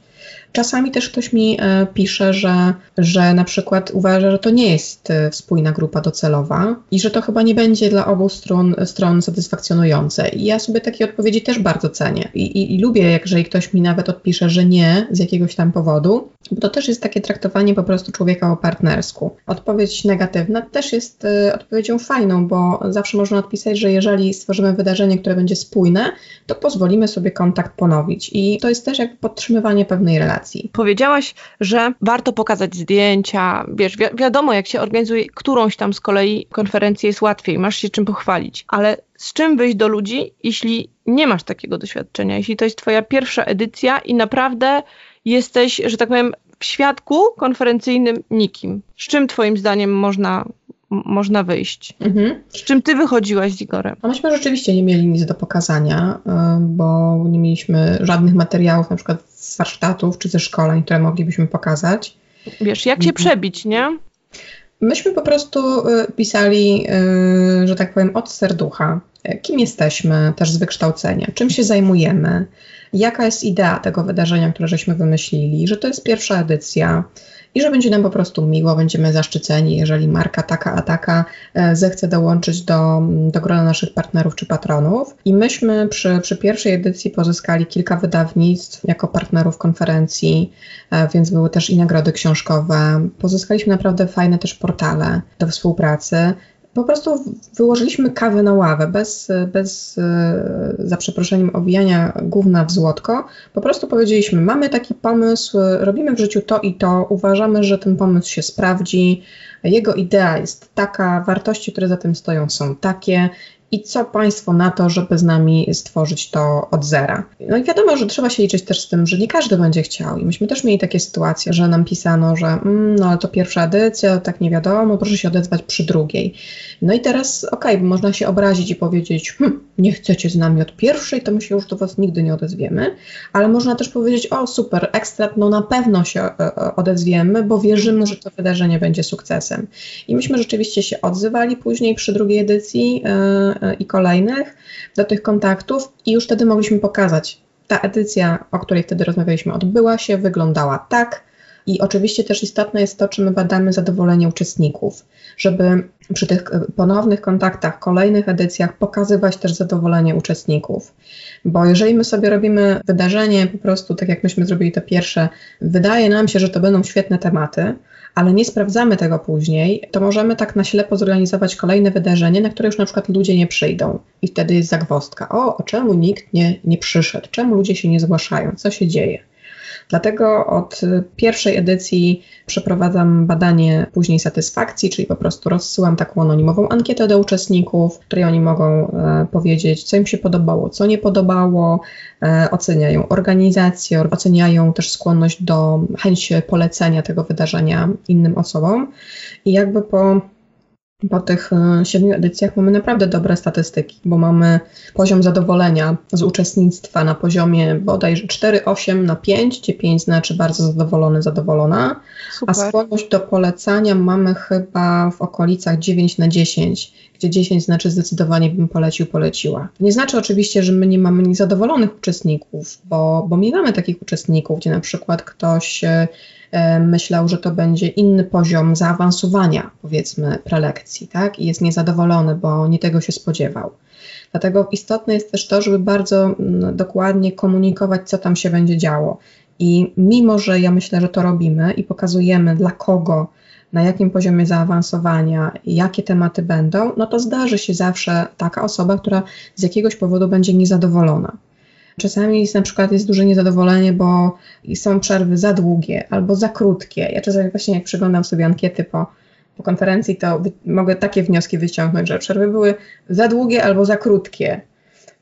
Czasami też ktoś mi e, pisze, że, że na przykład uważa, że to nie jest e, spójna grupa docelowa i że to chyba nie będzie dla obu stron, stron satysfakcjonujące. I ja sobie takie odpowiedzi też bardzo cenię. I, i, i lubię, jak jeżeli ktoś mi nawet odpisze, że nie z jakiegoś tam powodu, bo to też jest takie traktowanie po prostu człowieka o partnersku. Odpowiedź negatywna też jest y, odpowiedzią fajną, bo zawsze można odpisać, że jeżeli stworzymy wydarzenie, które będzie spójne, to pozwolimy sobie kontakt ponowić. I to jest też jakby podtrzymywanie pewnej relacji. Powiedziałaś, że warto pokazać zdjęcia. Wiesz, wi wiadomo, jak się organizuje którąś tam z kolei konferencję, jest łatwiej, masz się czym pochwalić, ale z czym wyjść do ludzi, jeśli nie masz takiego doświadczenia, jeśli to jest Twoja pierwsza edycja i naprawdę jesteś, że tak powiem, w świadku konferencyjnym nikim. Z czym Twoim zdaniem można, można wyjść? Mhm. Z czym Ty wychodziłaś z Igorem? A myśmy rzeczywiście nie mieli nic do pokazania, y, bo nie mieliśmy żadnych materiałów, na przykład z warsztatów czy ze szkoleń, które moglibyśmy pokazać. Wiesz, jak się przebić, nie? Myśmy po prostu y, pisali, y, że tak powiem, od serducha. Kim jesteśmy, też z wykształcenia, czym się zajmujemy, jaka jest idea tego wydarzenia, które żeśmy wymyślili, że to jest pierwsza edycja, i że będzie nam po prostu miło, będziemy zaszczyceni, jeżeli marka taka a taka e, zechce dołączyć do, do grona naszych partnerów czy patronów. I myśmy przy, przy pierwszej edycji pozyskali kilka wydawnictw jako partnerów konferencji, e, więc były też i nagrody książkowe. Pozyskaliśmy naprawdę fajne też portale do współpracy po prostu wyłożyliśmy kawę na ławę, bez, bez za przeproszeniem owijania gówna w złotko. Po prostu powiedzieliśmy, mamy taki pomysł, robimy w życiu to i to, uważamy, że ten pomysł się sprawdzi, jego idea jest taka, wartości, które za tym stoją są takie i co Państwo na to, żeby z nami stworzyć to od zera. No i wiadomo, że trzeba się liczyć też z tym, że nie każdy będzie chciał. I myśmy też mieli takie sytuacje, że nam pisano, że mm, no ale to pierwsza edycja, tak nie wiadomo, proszę się odezwać przy drugiej. No i teraz okej, okay, można się obrazić i powiedzieć, hm, nie chcecie z nami od pierwszej, to my się już do Was nigdy nie odezwiemy, ale można też powiedzieć, o super, ekstra, no na pewno się e, e, odezwiemy, bo wierzymy, że to wydarzenie będzie sukcesem. I myśmy rzeczywiście się odzywali później przy drugiej edycji e, i kolejnych do tych kontaktów i już wtedy mogliśmy pokazać, ta edycja, o której wtedy rozmawialiśmy, odbyła się, wyglądała tak, i oczywiście też istotne jest to, czy my badamy zadowolenie uczestników, żeby przy tych ponownych kontaktach, kolejnych edycjach pokazywać też zadowolenie uczestników. Bo jeżeli my sobie robimy wydarzenie, po prostu tak jak myśmy zrobili to pierwsze, wydaje nam się, że to będą świetne tematy, ale nie sprawdzamy tego później, to możemy tak na ślepo zorganizować kolejne wydarzenie, na które już na przykład ludzie nie przyjdą. I wtedy jest zagwozdka. O, czemu nikt nie, nie przyszedł? Czemu ludzie się nie zgłaszają? Co się dzieje? Dlatego od pierwszej edycji przeprowadzam badanie później satysfakcji, czyli po prostu rozsyłam taką anonimową ankietę do uczestników, w której oni mogą e, powiedzieć, co im się podobało, co nie podobało, e, oceniają organizację, oceniają też skłonność do chęci polecenia tego wydarzenia innym osobom. I jakby po po tych e, siedmiu edycjach mamy naprawdę dobre statystyki, bo mamy poziom zadowolenia z uczestnictwa na poziomie bodajże 4,8 na 5, gdzie 5 znaczy bardzo zadowolony, zadowolona, Super. a skłonność do polecania mamy chyba w okolicach 9 na 10, gdzie 10 znaczy zdecydowanie bym polecił, poleciła. To nie znaczy oczywiście, że my nie mamy niezadowolonych uczestników, bo, bo my mamy takich uczestników, gdzie na przykład ktoś E, myślał, że to będzie inny poziom zaawansowania, powiedzmy, prelekcji, tak? I jest niezadowolony, bo nie tego się spodziewał. Dlatego istotne jest też to, żeby bardzo mm, dokładnie komunikować, co tam się będzie działo. I mimo, że ja myślę, że to robimy i pokazujemy dla kogo, na jakim poziomie zaawansowania, jakie tematy będą, no to zdarzy się zawsze taka osoba, która z jakiegoś powodu będzie niezadowolona. Czasami jest, na przykład jest duże niezadowolenie, bo są przerwy za długie albo za krótkie. Ja czasami właśnie jak przeglądam sobie ankiety po, po konferencji, to mogę takie wnioski wyciągnąć, że przerwy były za długie albo za krótkie,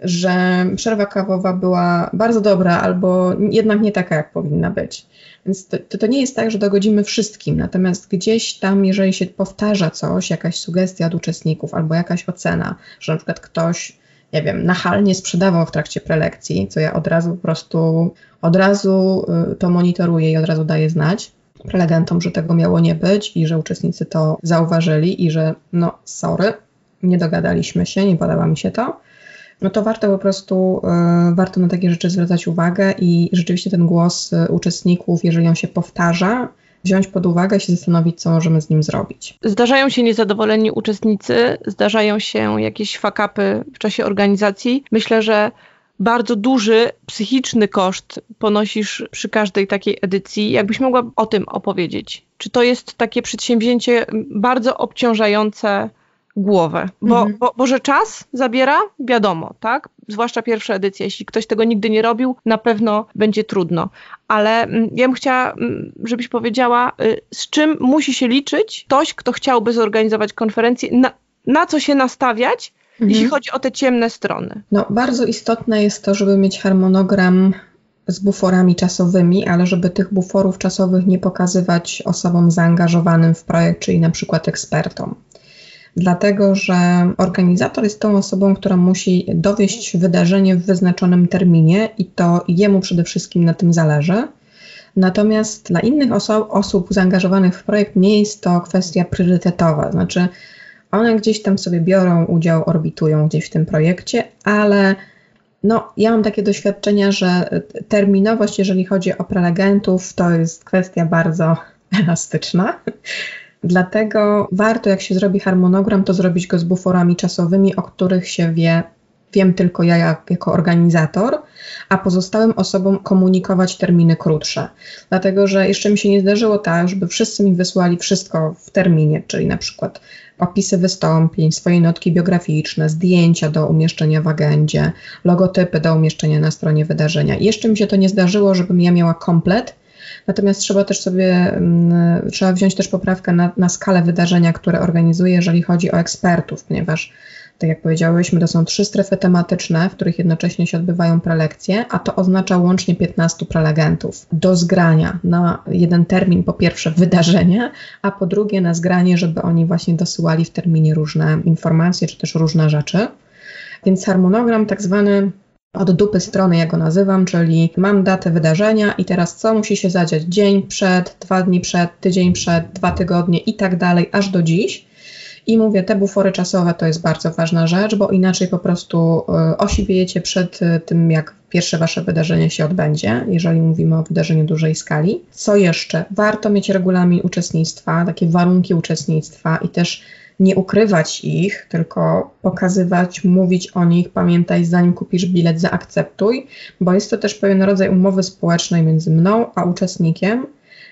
że przerwa kawowa była bardzo dobra albo jednak nie taka, jak powinna być. Więc to, to, nie jest tak, że dogodzimy wszystkim, natomiast gdzieś tam, jeżeli się powtarza coś, jakaś sugestia od uczestników albo jakaś ocena, że na przykład ktoś nie wiem, nachalnie sprzedawał w trakcie prelekcji, co ja od razu po prostu, od razu y, to monitoruję i od razu daję znać prelegentom, że tego miało nie być i że uczestnicy to zauważyli i że no sorry, nie dogadaliśmy się, nie podoba mi się to, no to warto po prostu, y, warto na takie rzeczy zwracać uwagę i rzeczywiście ten głos y, uczestników, jeżeli on się powtarza, wziąć pod uwagę i się zastanowić, co możemy z nim zrobić. Zdarzają się niezadowoleni uczestnicy, zdarzają się jakieś fakapy w czasie organizacji. Myślę, że bardzo duży psychiczny koszt ponosisz przy każdej takiej edycji. Jakbyś mogła o tym opowiedzieć? Czy to jest takie przedsięwzięcie bardzo obciążające głowę? Bo, mhm. bo, bo że czas zabiera, wiadomo, tak? Zwłaszcza pierwsza edycja. Jeśli ktoś tego nigdy nie robił, na pewno będzie trudno. Ale mm, ja bym chciała, mm, żebyś powiedziała, y, z czym musi się liczyć ktoś, kto chciałby zorganizować konferencję, na, na co się nastawiać, mhm. jeśli chodzi o te ciemne strony. No, bardzo istotne jest to, żeby mieć harmonogram z buforami czasowymi, ale żeby tych buforów czasowych nie pokazywać osobom zaangażowanym w projekt, czyli na przykład ekspertom dlatego że organizator jest tą osobą, która musi dowieść wydarzenie w wyznaczonym terminie i to jemu przede wszystkim na tym zależy. Natomiast dla innych oso osób zaangażowanych w projekt nie jest to kwestia priorytetowa, znaczy one gdzieś tam sobie biorą udział, orbitują gdzieś w tym projekcie, ale No, ja mam takie doświadczenia, że terminowość, jeżeli chodzi o prelegentów, to jest kwestia bardzo [laughs] elastyczna. Dlatego warto, jak się zrobi harmonogram, to zrobić go z buforami czasowymi, o których się wie, wiem tylko ja jak, jako organizator, a pozostałym osobom komunikować terminy krótsze. Dlatego, że jeszcze mi się nie zdarzyło tak, żeby wszyscy mi wysłali wszystko w terminie, czyli na przykład opisy wystąpień, swoje notki biograficzne, zdjęcia do umieszczenia w agendzie, logotypy do umieszczenia na stronie wydarzenia. jeszcze mi się to nie zdarzyło, żebym ja miała komplet, Natomiast trzeba też sobie, mm, trzeba wziąć też poprawkę na, na skalę wydarzenia, które organizuję, jeżeli chodzi o ekspertów, ponieważ tak jak powiedziałyśmy, to są trzy strefy tematyczne, w których jednocześnie się odbywają prelekcje, a to oznacza łącznie 15 prelegentów do zgrania na jeden termin, po pierwsze wydarzenie, a po drugie na zgranie, żeby oni właśnie dosyłali w terminie różne informacje czy też różne rzeczy. Więc harmonogram tak zwany od dupy strony, jak go nazywam, czyli mam datę wydarzenia i teraz co musi się zadziać dzień przed, dwa dni przed, tydzień przed, dwa tygodnie i tak dalej, aż do dziś. I mówię, te bufory czasowe to jest bardzo ważna rzecz, bo inaczej po prostu y, osiwiejecie przed y, tym, jak pierwsze wasze wydarzenie się odbędzie, jeżeli mówimy o wydarzeniu dużej skali. Co jeszcze? Warto mieć regulamin uczestnictwa, takie warunki uczestnictwa i też nie ukrywać ich, tylko pokazywać, mówić o nich, pamiętaj, zanim kupisz bilet, zaakceptuj, bo jest to też pewien rodzaj umowy społecznej między mną a uczestnikiem,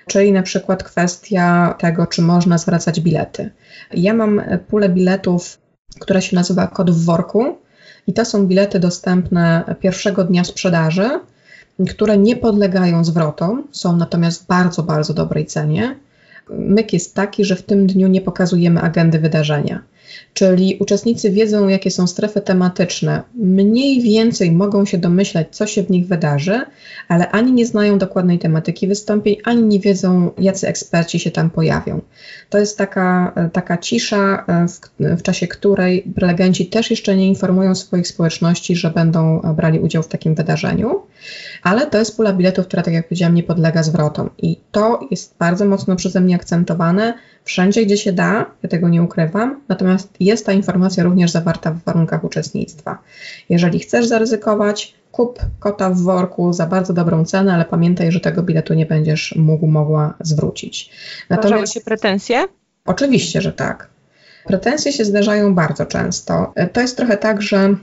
czyli na przykład kwestia tego, czy można zwracać bilety. Ja mam pulę biletów, która się nazywa kod w worku i to są bilety dostępne pierwszego dnia sprzedaży, które nie podlegają zwrotom, są natomiast w bardzo, bardzo dobrej cenie. Myk jest taki, że w tym dniu nie pokazujemy agendy wydarzenia. Czyli uczestnicy wiedzą, jakie są strefy tematyczne, mniej więcej mogą się domyślać, co się w nich wydarzy, ale ani nie znają dokładnej tematyki wystąpień, ani nie wiedzą, jacy eksperci się tam pojawią. To jest taka, taka cisza, w, w czasie której prelegenci też jeszcze nie informują swoich społeczności, że będą brali udział w takim wydarzeniu, ale to jest pula biletów, która, tak jak powiedziałam, nie podlega zwrotom. I to jest bardzo mocno przeze mnie akcentowane wszędzie, gdzie się da, ja tego nie ukrywam, natomiast jest ta informacja również zawarta w warunkach uczestnictwa. Jeżeli chcesz zaryzykować, kup kota w worku za bardzo dobrą cenę, ale pamiętaj, że tego biletu nie będziesz mógł, mogła zwrócić. Natomiast się pretensje? Oczywiście, że tak. Pretensje się zdarzają bardzo często. To jest trochę tak, że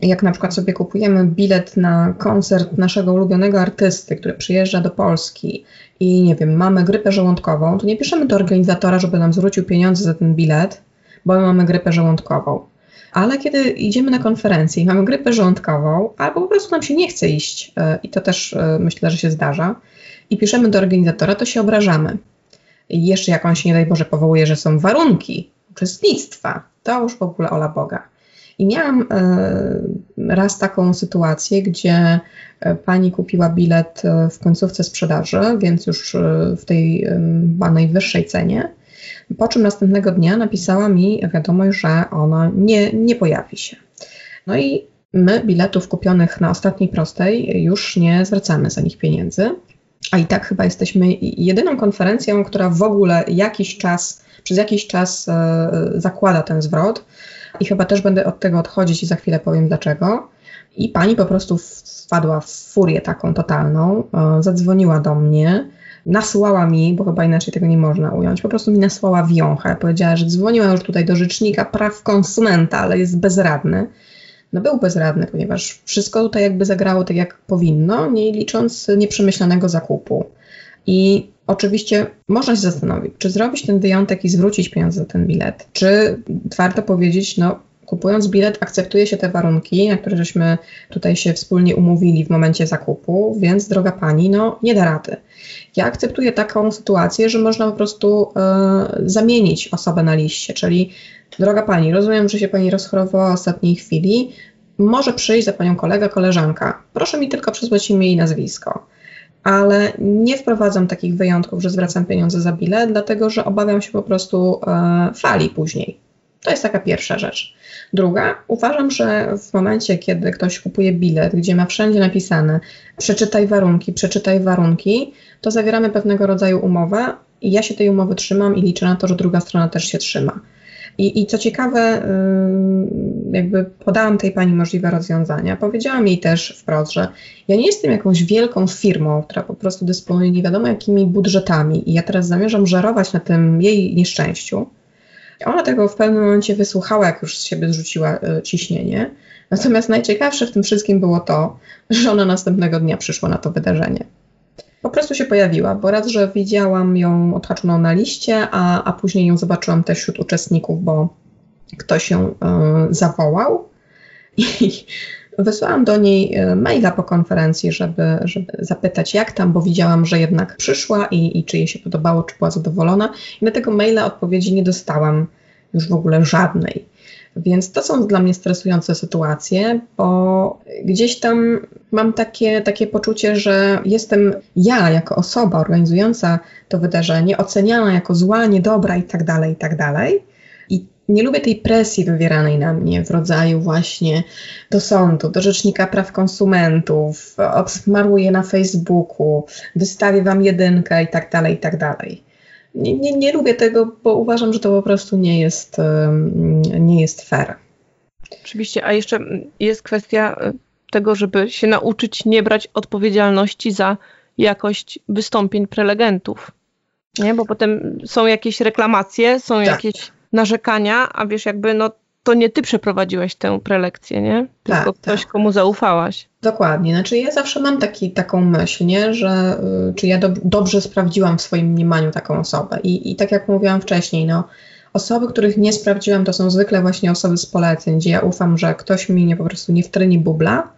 jak na przykład sobie kupujemy bilet na koncert naszego ulubionego artysty, który przyjeżdża do Polski i nie wiem, mamy grypę żołądkową, to nie piszemy do organizatora, żeby nam zwrócił pieniądze za ten bilet, bo my mamy grypę żołądkową. Ale kiedy idziemy na konferencję i mamy grypę żołądkową, albo po prostu nam się nie chce iść, e, i to też e, myślę, że się zdarza, i piszemy do organizatora, to się obrażamy. I jeszcze jak on się, nie daj Boże, powołuje, że są warunki uczestnictwa, to już w ogóle ola Boga. I miałam e, raz taką sytuację, gdzie e, pani kupiła bilet e, w końcówce sprzedaży, więc już w tej najwyższej cenie. Po czym następnego dnia napisała mi wiadomość, że ona nie, nie pojawi się. No i my biletów kupionych na ostatniej prostej już nie zwracamy za nich pieniędzy. A i tak chyba jesteśmy jedyną konferencją, która w ogóle jakiś czas, przez jakiś czas zakłada ten zwrot i chyba też będę od tego odchodzić i za chwilę powiem dlaczego. I pani po prostu wpadła w furię taką totalną, e, zadzwoniła do mnie, nasłała mi, bo chyba inaczej tego nie można ująć, po prostu mi nasłała wiąchę. Powiedziała, że dzwoniła już tutaj do rzecznika praw konsumenta, ale jest bezradny. No był bezradny, ponieważ wszystko tutaj jakby zagrało tak jak powinno, nie licząc nieprzemyślanego zakupu. I Oczywiście można się zastanowić, czy zrobić ten wyjątek i zwrócić pieniądze za ten bilet, czy warto powiedzieć, no kupując bilet akceptuje się te warunki, na które żeśmy tutaj się wspólnie umówili w momencie zakupu, więc droga pani, no nie da rady. Ja akceptuję taką sytuację, że można po prostu e, zamienić osobę na liście, czyli droga pani, rozumiem, że się pani rozchorowała w ostatniej chwili, może przyjść za panią kolega, koleżanka. Proszę mi tylko przesłać imię i nazwisko ale nie wprowadzam takich wyjątków, że zwracam pieniądze za bilet, dlatego że obawiam się po prostu e, fali później. To jest taka pierwsza rzecz. Druga, uważam, że w momencie, kiedy ktoś kupuje bilet, gdzie ma wszędzie napisane przeczytaj warunki, przeczytaj warunki, to zawieramy pewnego rodzaju umowę i ja się tej umowy trzymam i liczę na to, że druga strona też się trzyma. I, I co ciekawe, jakby podałam tej pani możliwe rozwiązania. Powiedziałam jej też wprost, że ja nie jestem jakąś wielką firmą, która po prostu dysponuje nie wiadomo jakimi budżetami i ja teraz zamierzam żerować na tym jej nieszczęściu. Ona tego w pewnym momencie wysłuchała, jak już z siebie zrzuciła y, ciśnienie. Natomiast najciekawsze w tym wszystkim było to, że ona następnego dnia przyszła na to wydarzenie. Po prostu się pojawiła, bo raz, że widziałam ją odhaczoną na liście, a, a później ją zobaczyłam też wśród uczestników, bo ktoś ją y, zawołał. I [laughs] wysłałam do niej e, maila po konferencji, żeby, żeby zapytać jak tam, bo widziałam, że jednak przyszła i, i czy jej się podobało, czy była zadowolona. I na tego maila odpowiedzi nie dostałam już w ogóle żadnej. Więc to są dla mnie stresujące sytuacje, bo gdzieś tam mam takie, takie poczucie, że jestem ja jako osoba organizująca to wydarzenie oceniana jako zła, niedobra i tak dalej, i tak dalej. I nie lubię tej presji wywieranej na mnie w rodzaju właśnie do sądu, do Rzecznika Praw Konsumentów, obsmaruję na Facebooku, wystawię wam jedynkę i tak dalej, i tak dalej nie, nie, nie lubię tego, bo uważam, że to po prostu nie jest, nie jest fair. Oczywiście, a jeszcze jest kwestia e, tego, żeby się nauczyć nie brać odpowiedzialności za jakość wystąpień prelegentów. Nie? Bo potem są jakieś reklamacje, są tak. jakieś narzekania, a wiesz, jakby no to nie ty przeprowadziłeś tę prelekcję, nie? Tylko tak, ktoś, tak. komu zaufałaś. Dokładnie. Znaczy ja zawsze mam taki, taką myśl, nie? że y, czy ja do, dobrze sprawdziłam w swoim mniemaniu taką osobę. I, I tak jak mówiłam wcześniej, no, osoby, których nie sprawdziłam, to są zwykle właśnie osoby z poleceń, gdzie ja ufam, że ktoś mi nie po prostu nie wtryni bubla,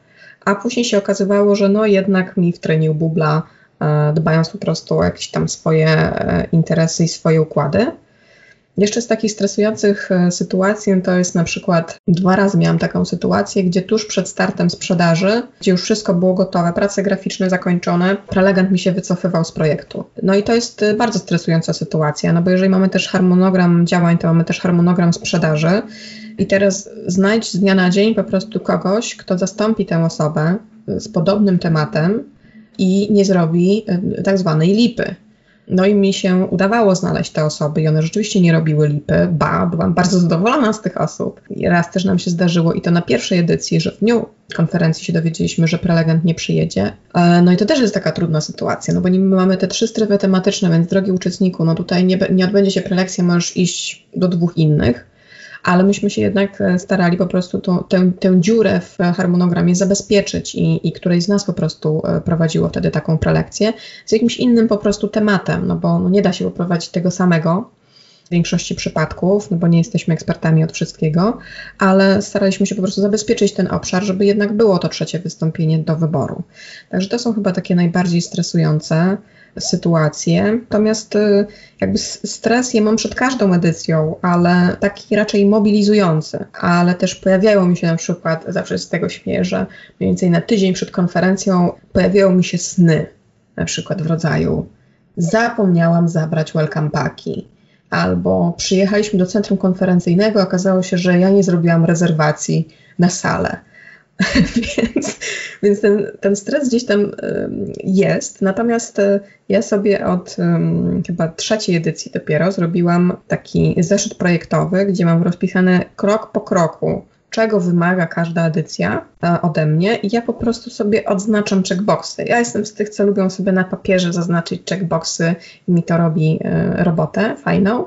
a później się okazywało, że no jednak mi wtrynił bubla, e, dbając po prostu o jakieś tam swoje e, interesy i swoje układy. Jeszcze z takich stresujących e, sytuacji to jest na przykład dwa razy miałam taką sytuację, gdzie tuż przed startem sprzedaży, gdzie już wszystko było gotowe, prace graficzne zakończone, prelegent mi się wycofywał z projektu. No i to jest e, bardzo stresująca sytuacja, no bo jeżeli mamy też harmonogram działań, to mamy też harmonogram sprzedaży. I teraz znajdź z dnia na dzień po prostu kogoś, kto zastąpi tę osobę z podobnym tematem i nie zrobi e, tak zwanej lipy. No i mi się udawało znaleźć te osoby i one rzeczywiście nie robiły lipy. Ba, byłam bardzo zadowolona z tych osób. I raz też nam się zdarzyło i to na pierwszej edycji, że w dniu konferencji się dowiedzieliśmy, że prelegent nie przyjedzie. E, no i to też jest taka trudna sytuacja, no bo my mamy te trzy strefy tematyczne, więc drogi uczestniku, no tutaj nie, nie odbędzie się prelekcja, możesz iść do dwóch innych ale myśmy się jednak e, starali po prostu to, tę, tę dziurę w harmonogramie zabezpieczyć i, i z nas po prostu e, prowadziło wtedy taką prelekcję z jakimś innym po prostu tematem, no bo no nie da się poprowadzić tego samego w większości przypadków, no bo nie jesteśmy ekspertami od wszystkiego, ale staraliśmy się po prostu zabezpieczyć ten obszar, żeby jednak było to trzecie wystąpienie do wyboru. Także to są chyba takie najbardziej stresujące sytuacje. Natomiast y, jakby stres ja mam przed każdą edycją, ale taki raczej mobilizujący. Ale też pojawiają mi się na przykład, zawsze z tego śmieję, mniej więcej na tydzień przed konferencją pojawiają mi się sny, na przykład w rodzaju zapomniałam zabrać welcome packi. Albo przyjechaliśmy do centrum konferencyjnego, okazało się, że ja nie zrobiłam rezerwacji na salę [laughs] więc, więc ten, ten stres gdzieś tam jest. Natomiast e, ja sobie od chyba trzeciej edycji dopiero zrobiłam taki zeszyt projektowy, gdzie mam rozpisane krok po kroku, czego wymaga każda edycja e, ode mnie i ja po prostu sobie odznaczam checkboxy. Ja jestem z tych, co lubią sobie na papierze zaznaczyć checkboxy i mi to robi e, robotę fajną.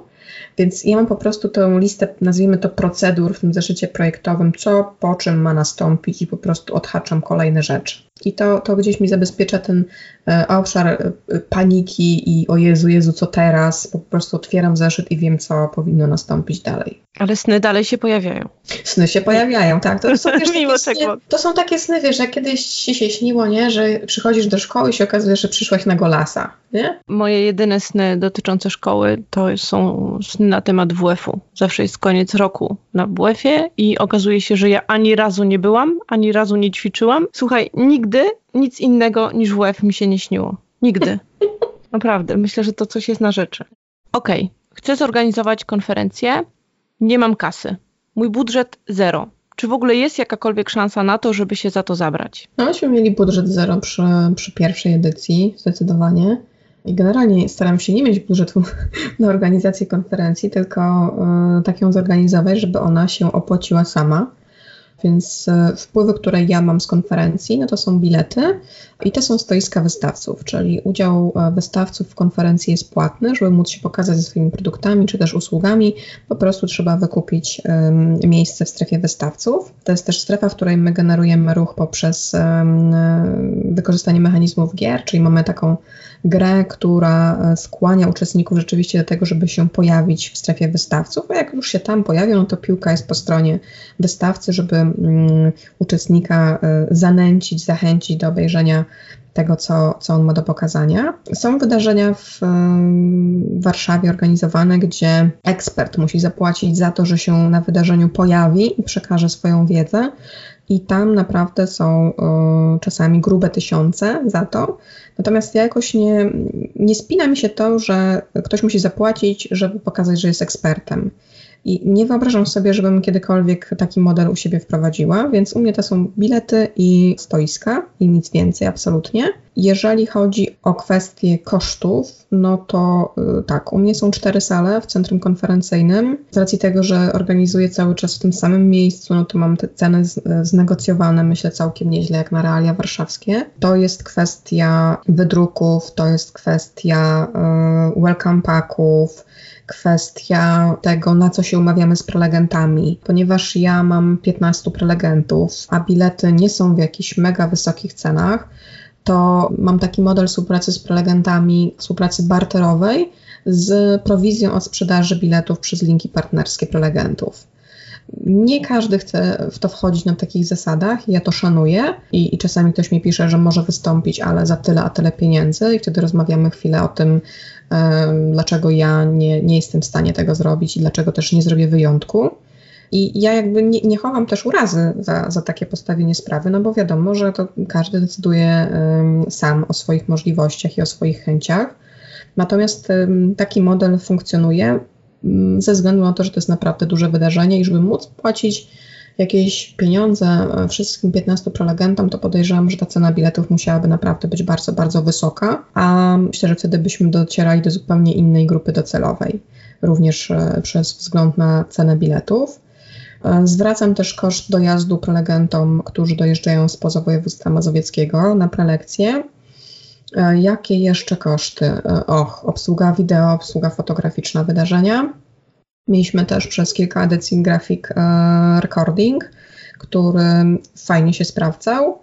Więc ja mam po prostu tę listę, nazwijmy to procedur w tym zeszycie projektowym, co po czym ma nastąpić i po prostu odhaczam kolejne rzeczy. I to, to gdzieś mi zabezpiecza ten e, obszar e, paniki i o Jezu, Jezu, co teraz? Po prostu otwieram zeszyt i wiem, co powinno nastąpić dalej. Ale sny dalej się pojawiają. Sny się pojawiają, tak. To są, [laughs] wiesz, Mimo sny, to są takie sny, wiesz, jak kiedyś ci się śniło, nie? że przychodzisz do szkoły i się okazuje, że przyszłaś na golasa. Nie? Moje jedyne sny dotyczące szkoły to są sny na temat WF-u. Zawsze jest koniec roku na WF-ie i okazuje się, że ja ani razu nie byłam, ani razu nie ćwiczyłam. Słuchaj, nigdy nic innego niż WF mi się nie śniło. Nigdy. [laughs] Naprawdę, myślę, że to coś jest na rzeczy. Okej, okay. chcę zorganizować konferencję, nie mam kasy. Mój budżet zero. Czy w ogóle jest jakakolwiek szansa na to, żeby się za to zabrać? No myśmy mieli budżet zero przy, przy pierwszej edycji, zdecydowanie. I generalnie staram się nie mieć budżetu [laughs] na organizację konferencji, tylko y, tak ją zorganizować, żeby ona się opłaciła sama więc e, wpływy, które ja mam z konferencji, no to są bilety i to są stoiska wystawców, czyli udział e, wystawców w konferencji jest płatny, żeby móc się pokazać ze swoimi produktami czy też usługami, po prostu trzeba wykupić um, miejsce w strefie wystawców. To jest też strefa, w której my generujemy ruch poprzez um, wykorzystanie mechanizmów gier, czyli mamy taką grę, która e, skłania uczestników rzeczywiście do tego, żeby się pojawić w strefie wystawców, a jak już się tam pojawią, no to piłka jest po stronie wystawcy, żeby um, uczestnika um, zanęcić, zachęcić do obejrzenia tego, co, co on ma do pokazania. Są wydarzenia w, w Warszawie organizowane, gdzie ekspert musi zapłacić za to, że się na wydarzeniu pojawi i przekaże swoją wiedzę. I tam naprawdę są y, czasami grube tysiące za to. Natomiast ja jakoś nie, nie spina mi się to, że ktoś musi zapłacić, żeby pokazać, że jest ekspertem. I nie wyobrażam sobie, żebym kiedykolwiek taki model u siebie wprowadziła, więc u mnie to są bilety i stoiska i nic więcej absolutnie. Jeżeli chodzi o kwestie kosztów, no to yy, tak, u mnie są cztery sale w centrum konferencyjnym. Z racji tego, że organizuję cały czas w tym samym miejscu, no to mam te ceny z, znegocjowane, myślę, całkiem nieźle, jak na realia warszawskie. To jest kwestia wydruków, to jest kwestia yy, welcome packów, kwestia tego, na co się umawiamy z prelegentami. Ponieważ ja mam 15 prelegentów, a bilety nie są w jakichś mega wysokich cenach, to mam taki model współpracy z prelegentami, współpracy barterowej z prowizją od sprzedaży biletów przez linki partnerskie prelegentów. Nie każdy chce w to wchodzić na takich zasadach, ja to szanuję i, i, czasami ktoś mi pisze, że może wystąpić, ale za tyle, a tyle pieniędzy i wtedy rozmawiamy chwilę o tym, dlaczego ja nie, nie jestem w stanie tego zrobić i dlaczego też nie zrobię wyjątku. I ja jakby nie, nie chowam też urazy za, za takie postawienie sprawy, no bo wiadomo, że to każdy decyduje sam o swoich możliwościach i o swoich chęciach. Natomiast taki model funkcjonuje um, ze względu na to, że to jest naprawdę duże wydarzenie i żeby móc płacić jakieś pieniądze e, wszystkim 15 prelegentom, to podejrzewam, że ta cena biletów musiałaby naprawdę być bardzo, bardzo wysoka, a myślę, że wtedy byśmy docierali do zupełnie innej grupy docelowej, również e, przez wzgląd na cenę biletów. E, zwracam też koszt dojazdu prelegentom, którzy dojeżdżają spoza województwa mazowieckiego na prelekcje. Jakie jeszcze koszty? Och, obsługa wideo, obsługa fotograficzna wydarzenia. Mieliśmy też przez kilka edycji grafik e, recording, który fajnie się sprawdzał.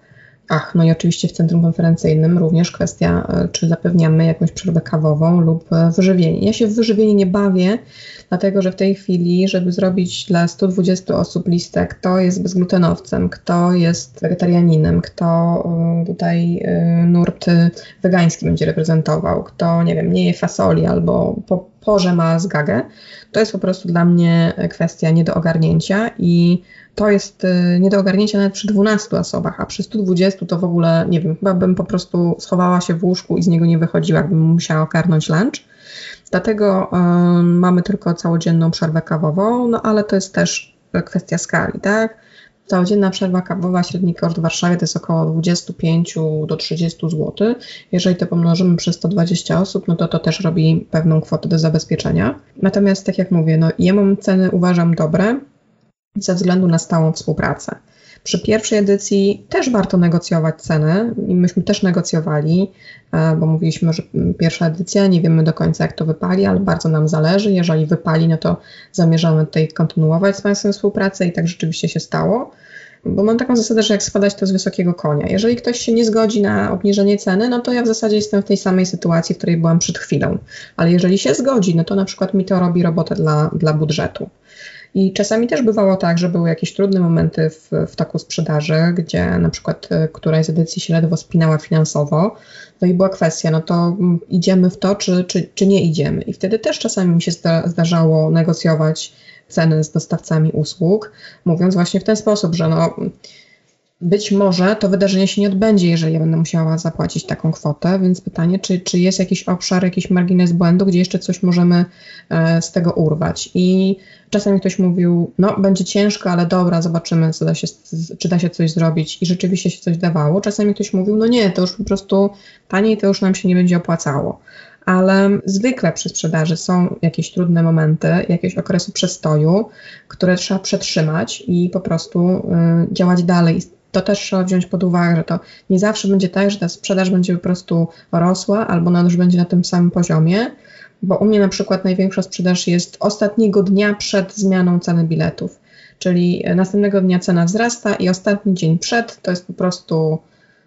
Ach, no i oczywiście w centrum konferencyjnym również kwestia, e, czy zapewniamy jakąś przerwę kawową lub e, wyżywienie. Ja się w wyżywienie nie bawię, dlatego że w tej chwili, żeby zrobić dla 120 osób listę, kto jest bezglutenowcem, kto jest wegetarianinem, kto tutaj nurt wegański będzie reprezentował, kto, nie wiem, nie je fasoli albo po porze ma zgagę, to jest po prostu dla mnie kwestia nie do ogarnięcia i to jest y, nie do ogarnięcia nawet przy 12 osobach, a przy 120 to w ogóle, nie wiem, chyba bym po prostu schowała się w łóżku i z niego nie wychodziła, jakbym musiała ogarnąć lunch. Dlatego y, mamy tylko całodzienną przerwę kawową, no ale to jest też kwestia skali, tak? Całodzienna przerwa kawowa, średni koszt w Warszawie to jest około 25 do 30 zł. Jeżeli to pomnożymy przez 120 osób, no to to też robi pewną kwotę do zabezpieczenia. Natomiast tak jak mówię, no ja mam ceny uważam dobre ze względu na stałą współpracę. Przy pierwszej edycji też warto negocjować ceny i myśmy też negocjowali, e, bo mówiliśmy, że pierwsza edycja, nie wiemy do końca jak to wypali, ale bardzo nam zależy. Jeżeli wypali, no to zamierzamy tutaj kontynuować z Państwem współpracę i tak rzeczywiście się stało. Bo mam taką zasadę, że jak spadać to z wysokiego konia. Jeżeli ktoś się nie zgodzi na obniżenie ceny, no to ja w zasadzie jestem w tej samej sytuacji, w której byłam przed chwilą. Ale jeżeli się zgodzi, no to na przykład mi to robi robotę dla, dla budżetu. I czasami też bywało tak, że były jakieś trudne momenty w, w toku sprzedaży, gdzie na przykład e, któraś z edycji się ledwo spinała finansowo, no i była kwestia, no to mm, idziemy w to, czy, czy, czy nie idziemy. I wtedy też czasami mi się zda, zdarzało negocjować ceny z dostawcami usług, mówiąc właśnie w ten sposób, że no być może to wydarzenie się nie odbędzie, jeżeli ja będę musiała zapłacić taką kwotę, więc pytanie, czy, czy jest jakiś obszar, jakiś margines błędu, gdzie jeszcze coś możemy e, z tego urwać. I czasami ktoś mówił, no będzie ciężko, ale dobra, zobaczymy, co da się, czy da się coś zrobić i rzeczywiście się coś dawało. Czasami ktoś mówił, no nie, to już po prostu taniej, to już nam się nie będzie opłacało. ale zwykle przy sprzedaży są jakieś trudne momenty, jakieś okresy przestoju, które trzeba przetrzymać i po prostu y, działać dalej. To też trzeba wziąć pod uwagę, że to nie zawsze będzie tak, że ta sprzedaż będzie po prostu rosła albo ona już będzie na tym samym poziomie, bo u mnie na przykład największa sprzedaż jest ostatniego dnia przed zmianą ceny biletów. Czyli następnego dnia cena wzrasta i ostatni dzień przed to jest po prostu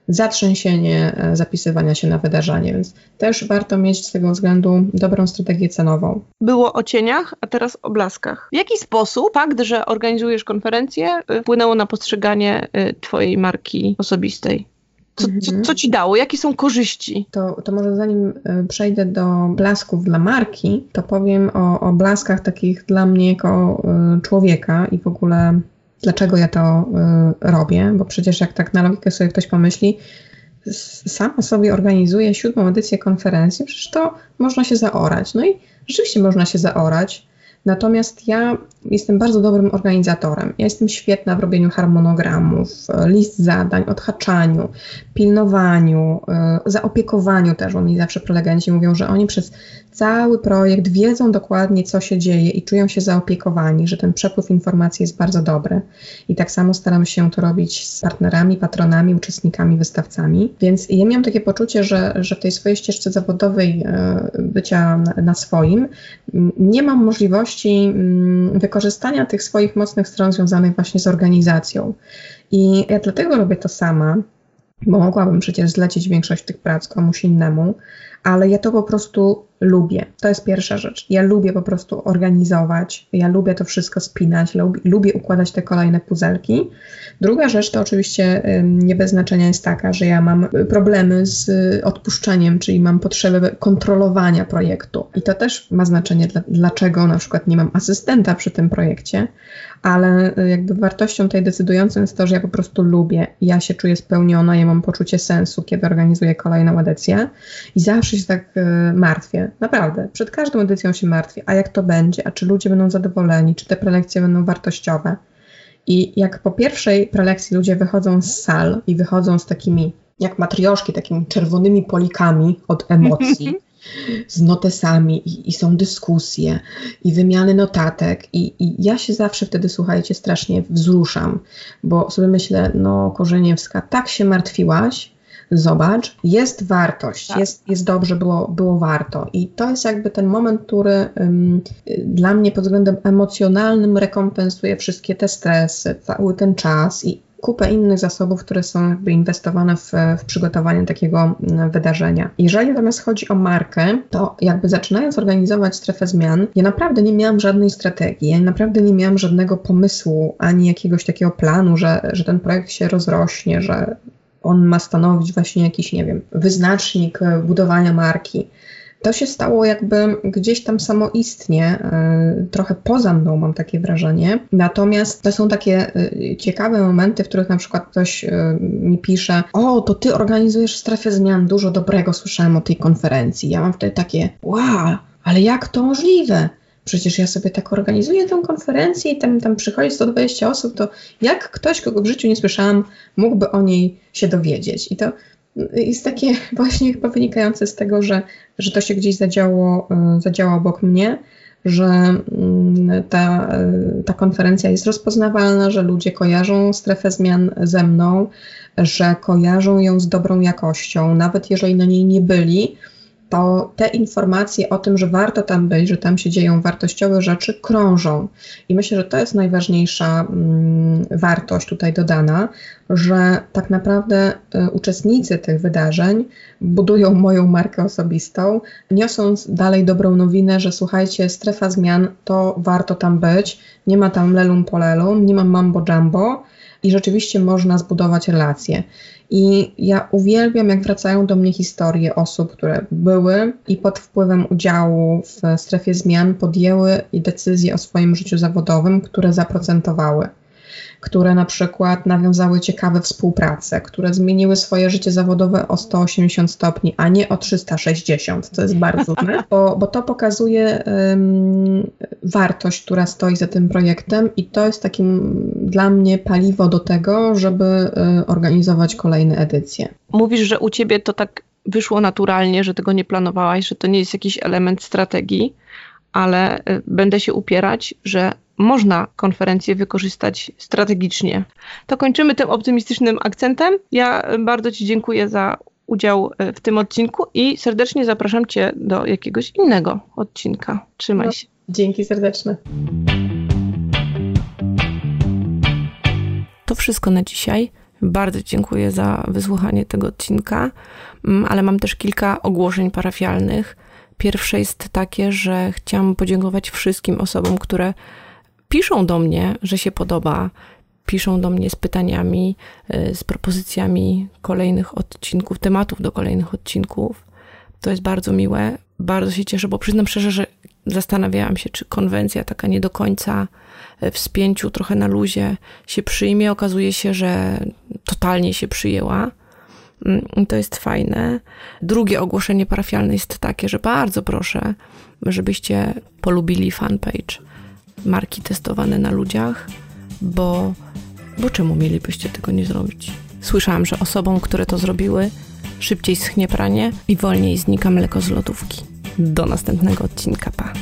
zatrzęsienie e, zapisywania się na wydarzenie, więc też warto mieć z tego względu dobrą strategię cenową. Było o cieniach, a teraz o blaskach. W jaki sposób fakt, że organizujesz konferencję, y, wpłynęło na postrzeganie y, Twojej marki osobistej? Co, co, mhm. co, ci dało? Jakie są korzyści? To, to może zanim przejdę do blasków dla marki, to powiem o, o blaskach takich dla mnie jako człowieka i w ogóle dlaczego ja to y, robię, bo przecież jak tak na logikę sobie ktoś pomyśli, sama sobie organizuje siódmą edycję konferencji, przecież to można się zaorać. No i rzeczywiście można się zaorać, Natomiast ja jestem bardzo dobrym organizatorem. Ja jestem świetna w robieniu harmonogramów, list zadań, odhaczaniu, pilnowaniu, e, zaopiekowaniu też, bo mi zawsze prelegenci mówią, że oni przez cały projekt wiedzą dokładnie, co się dzieje i czują się zaopiekowani, że ten przepływ informacji jest bardzo dobry. I tak samo staram się to robić z partnerami, patronami, uczestnikami, wystawcami. Więc ja miałam takie poczucie, że, że w tej swojej ścieżce zawodowej e, bycia na swoim nie mam możliwości mm, wykorzystania tych swoich mocnych stron związanych właśnie z organizacją. I ja dlatego robię to sama, bo mogłabym przecież zlecić większość tych prac komuś innemu, ale ja to po prostu lubię. To jest pierwsza rzecz. Ja lubię po prostu organizować, ja lubię to wszystko spinać, lubię, lubię układać te kolejne puzelki. Druga rzecz to oczywiście nie bez znaczenia jest taka, że ja mam problemy z odpuszczeniem, czyli mam potrzebę kontrolowania projektu. I to też ma znaczenie, dlaczego na przykład nie mam asystenta przy tym projekcie, ale y, jakby wartością tej decydującą jest to, że ja po prostu lubię, ja się czuję spełniona, ja mam poczucie sensu, kiedy organizuję kolejną edycję i zawsze się tak y, martwię, naprawdę, przed każdą edycją się martwię, a jak to będzie, a czy ludzie będą zadowoleni, czy te prelekcje będą wartościowe. I jak po pierwszej prelekcji ludzie wychodzą z sal i wychodzą z takimi, jak matrioszki, takimi czerwonymi polikami od emocji, [laughs] z notesami i, i, są dyskusje i wymiany notatek i, i, ja się zawsze wtedy, słuchajcie, strasznie wzruszam, bo sobie myślę, no Korzeniewska, tak się martwiłaś, zobacz, jest wartość, tak. jest, jest dobrze, było, było warto. I to jest jakby ten moment, który um, dla mnie pod względem emocjonalnym rekompensuje wszystkie te stresy, cały ten czas i kupę innych zasobów, które są jakby inwestowane w, w przygotowanie takiego mm, wydarzenia. Jeżeli natomiast chodzi o markę, to jakby zaczynając organizować strefę zmian, ja naprawdę nie miałam żadnej strategii, ja naprawdę nie miałam żadnego pomysłu, ani jakiegoś takiego planu, że, że ten projekt się rozrośnie, że on ma stanowić właśnie jakiś, nie wiem, wyznacznik budowania marki to się stało jakby gdzieś tam samoistnie, e, trochę poza mną mam takie wrażenie. Natomiast to są takie e, ciekawe momenty, w których na przykład ktoś e, mi pisze, o, to ty organizujesz w strefie zmian, dużo dobrego słyszałem o tej konferencji. Ja mam wtedy takie, wow, ale jak to możliwe? Przecież ja sobie tak organizuję tę konferencję i tam, tam przychodzi 120 osób, to jak ktoś, kogo w życiu nie słyszałam, mógłby o niej się dowiedzieć? I to jest takie [laughs] właśnie chyba wynikające z tego, że, że to się gdzieś zadziało, e, zadziało obok mnie, że mm, ta, e, ta konferencja jest rozpoznawalna, że ludzie kojarzą strefę zmian ze mną, że kojarzą ją z dobrą jakością, nawet jeżeli na niej nie byli, to te informacje o tym, że warto tam być, że tam się dzieją wartościowe rzeczy, krążą. I myślę, że to jest najważniejsza mm, wartość tutaj dodana, że tak naprawdę y, uczestnicy tych wydarzeń budują moją markę osobistą, niosąc dalej dobrą nowinę, że słuchajcie, strefa zmian to warto tam być, nie ma tam lelum polelum, nie ma mambo jumbo i rzeczywiście można zbudować relacje. I ja uwielbiam, jak wracają do mnie historie osób, które były i pod wpływem udziału w strefie zmian podjęły decyzje o swoim życiu zawodowym, które zaprocentowały które na przykład nawiązały ciekawe współprace, które zmieniły swoje życie zawodowe o 180 stopni, a nie o 360, co jest bardzo [laughs] ważne, bo, bo to pokazuje um, wartość, która stoi za tym projektem i to jest takim dla mnie paliwo do tego, żeby um, organizować kolejne edycje. Mówisz, że u Ciebie to tak wyszło naturalnie, że tego nie planowałaś, że to nie jest jakiś element strategii, ale y, będę się upierać, że można konferencję wykorzystać strategicznie. To kończymy tym optymistycznym akcentem. Ja bardzo Ci dziękuję za udział y, w tym odcinku i serdecznie zapraszam Cię do jakiegoś innego odcinka. Trzymaj no, się. Dzięki serdeczne. To wszystko na dzisiaj. Bardzo dziękuję za wysłuchanie tego odcinka, mm, ale mam też kilka ogłoszeń parafialnych. Pierwsze jest takie, że chciałam podziękować wszystkim osobom, które piszą do mnie, że się podoba, piszą do mnie z pytaniami, y, z propozycjami kolejnych odcinków, tematów do kolejnych odcinków. To jest bardzo miłe. Bardzo się cieszę, bo przyznam szczerze, że zastanawiałam się, czy konwencja taka nie do końca y, w spięciu, trochę na luzie się przyjmie. Okazuje się, że totalnie się przyjęła. Mm, to jest fajne. Drugie ogłoszenie parafialne jest takie, że bardzo proszę, żebyście polubili fanpage marki testowane na ludziach, bo, bo czemu mielibyście tego nie zrobić? Słyszałam, że osobom, które to zrobiły, szybciej schnie pranie i wolniej znika mleko z lodówki. Do następnego odcinka, pa.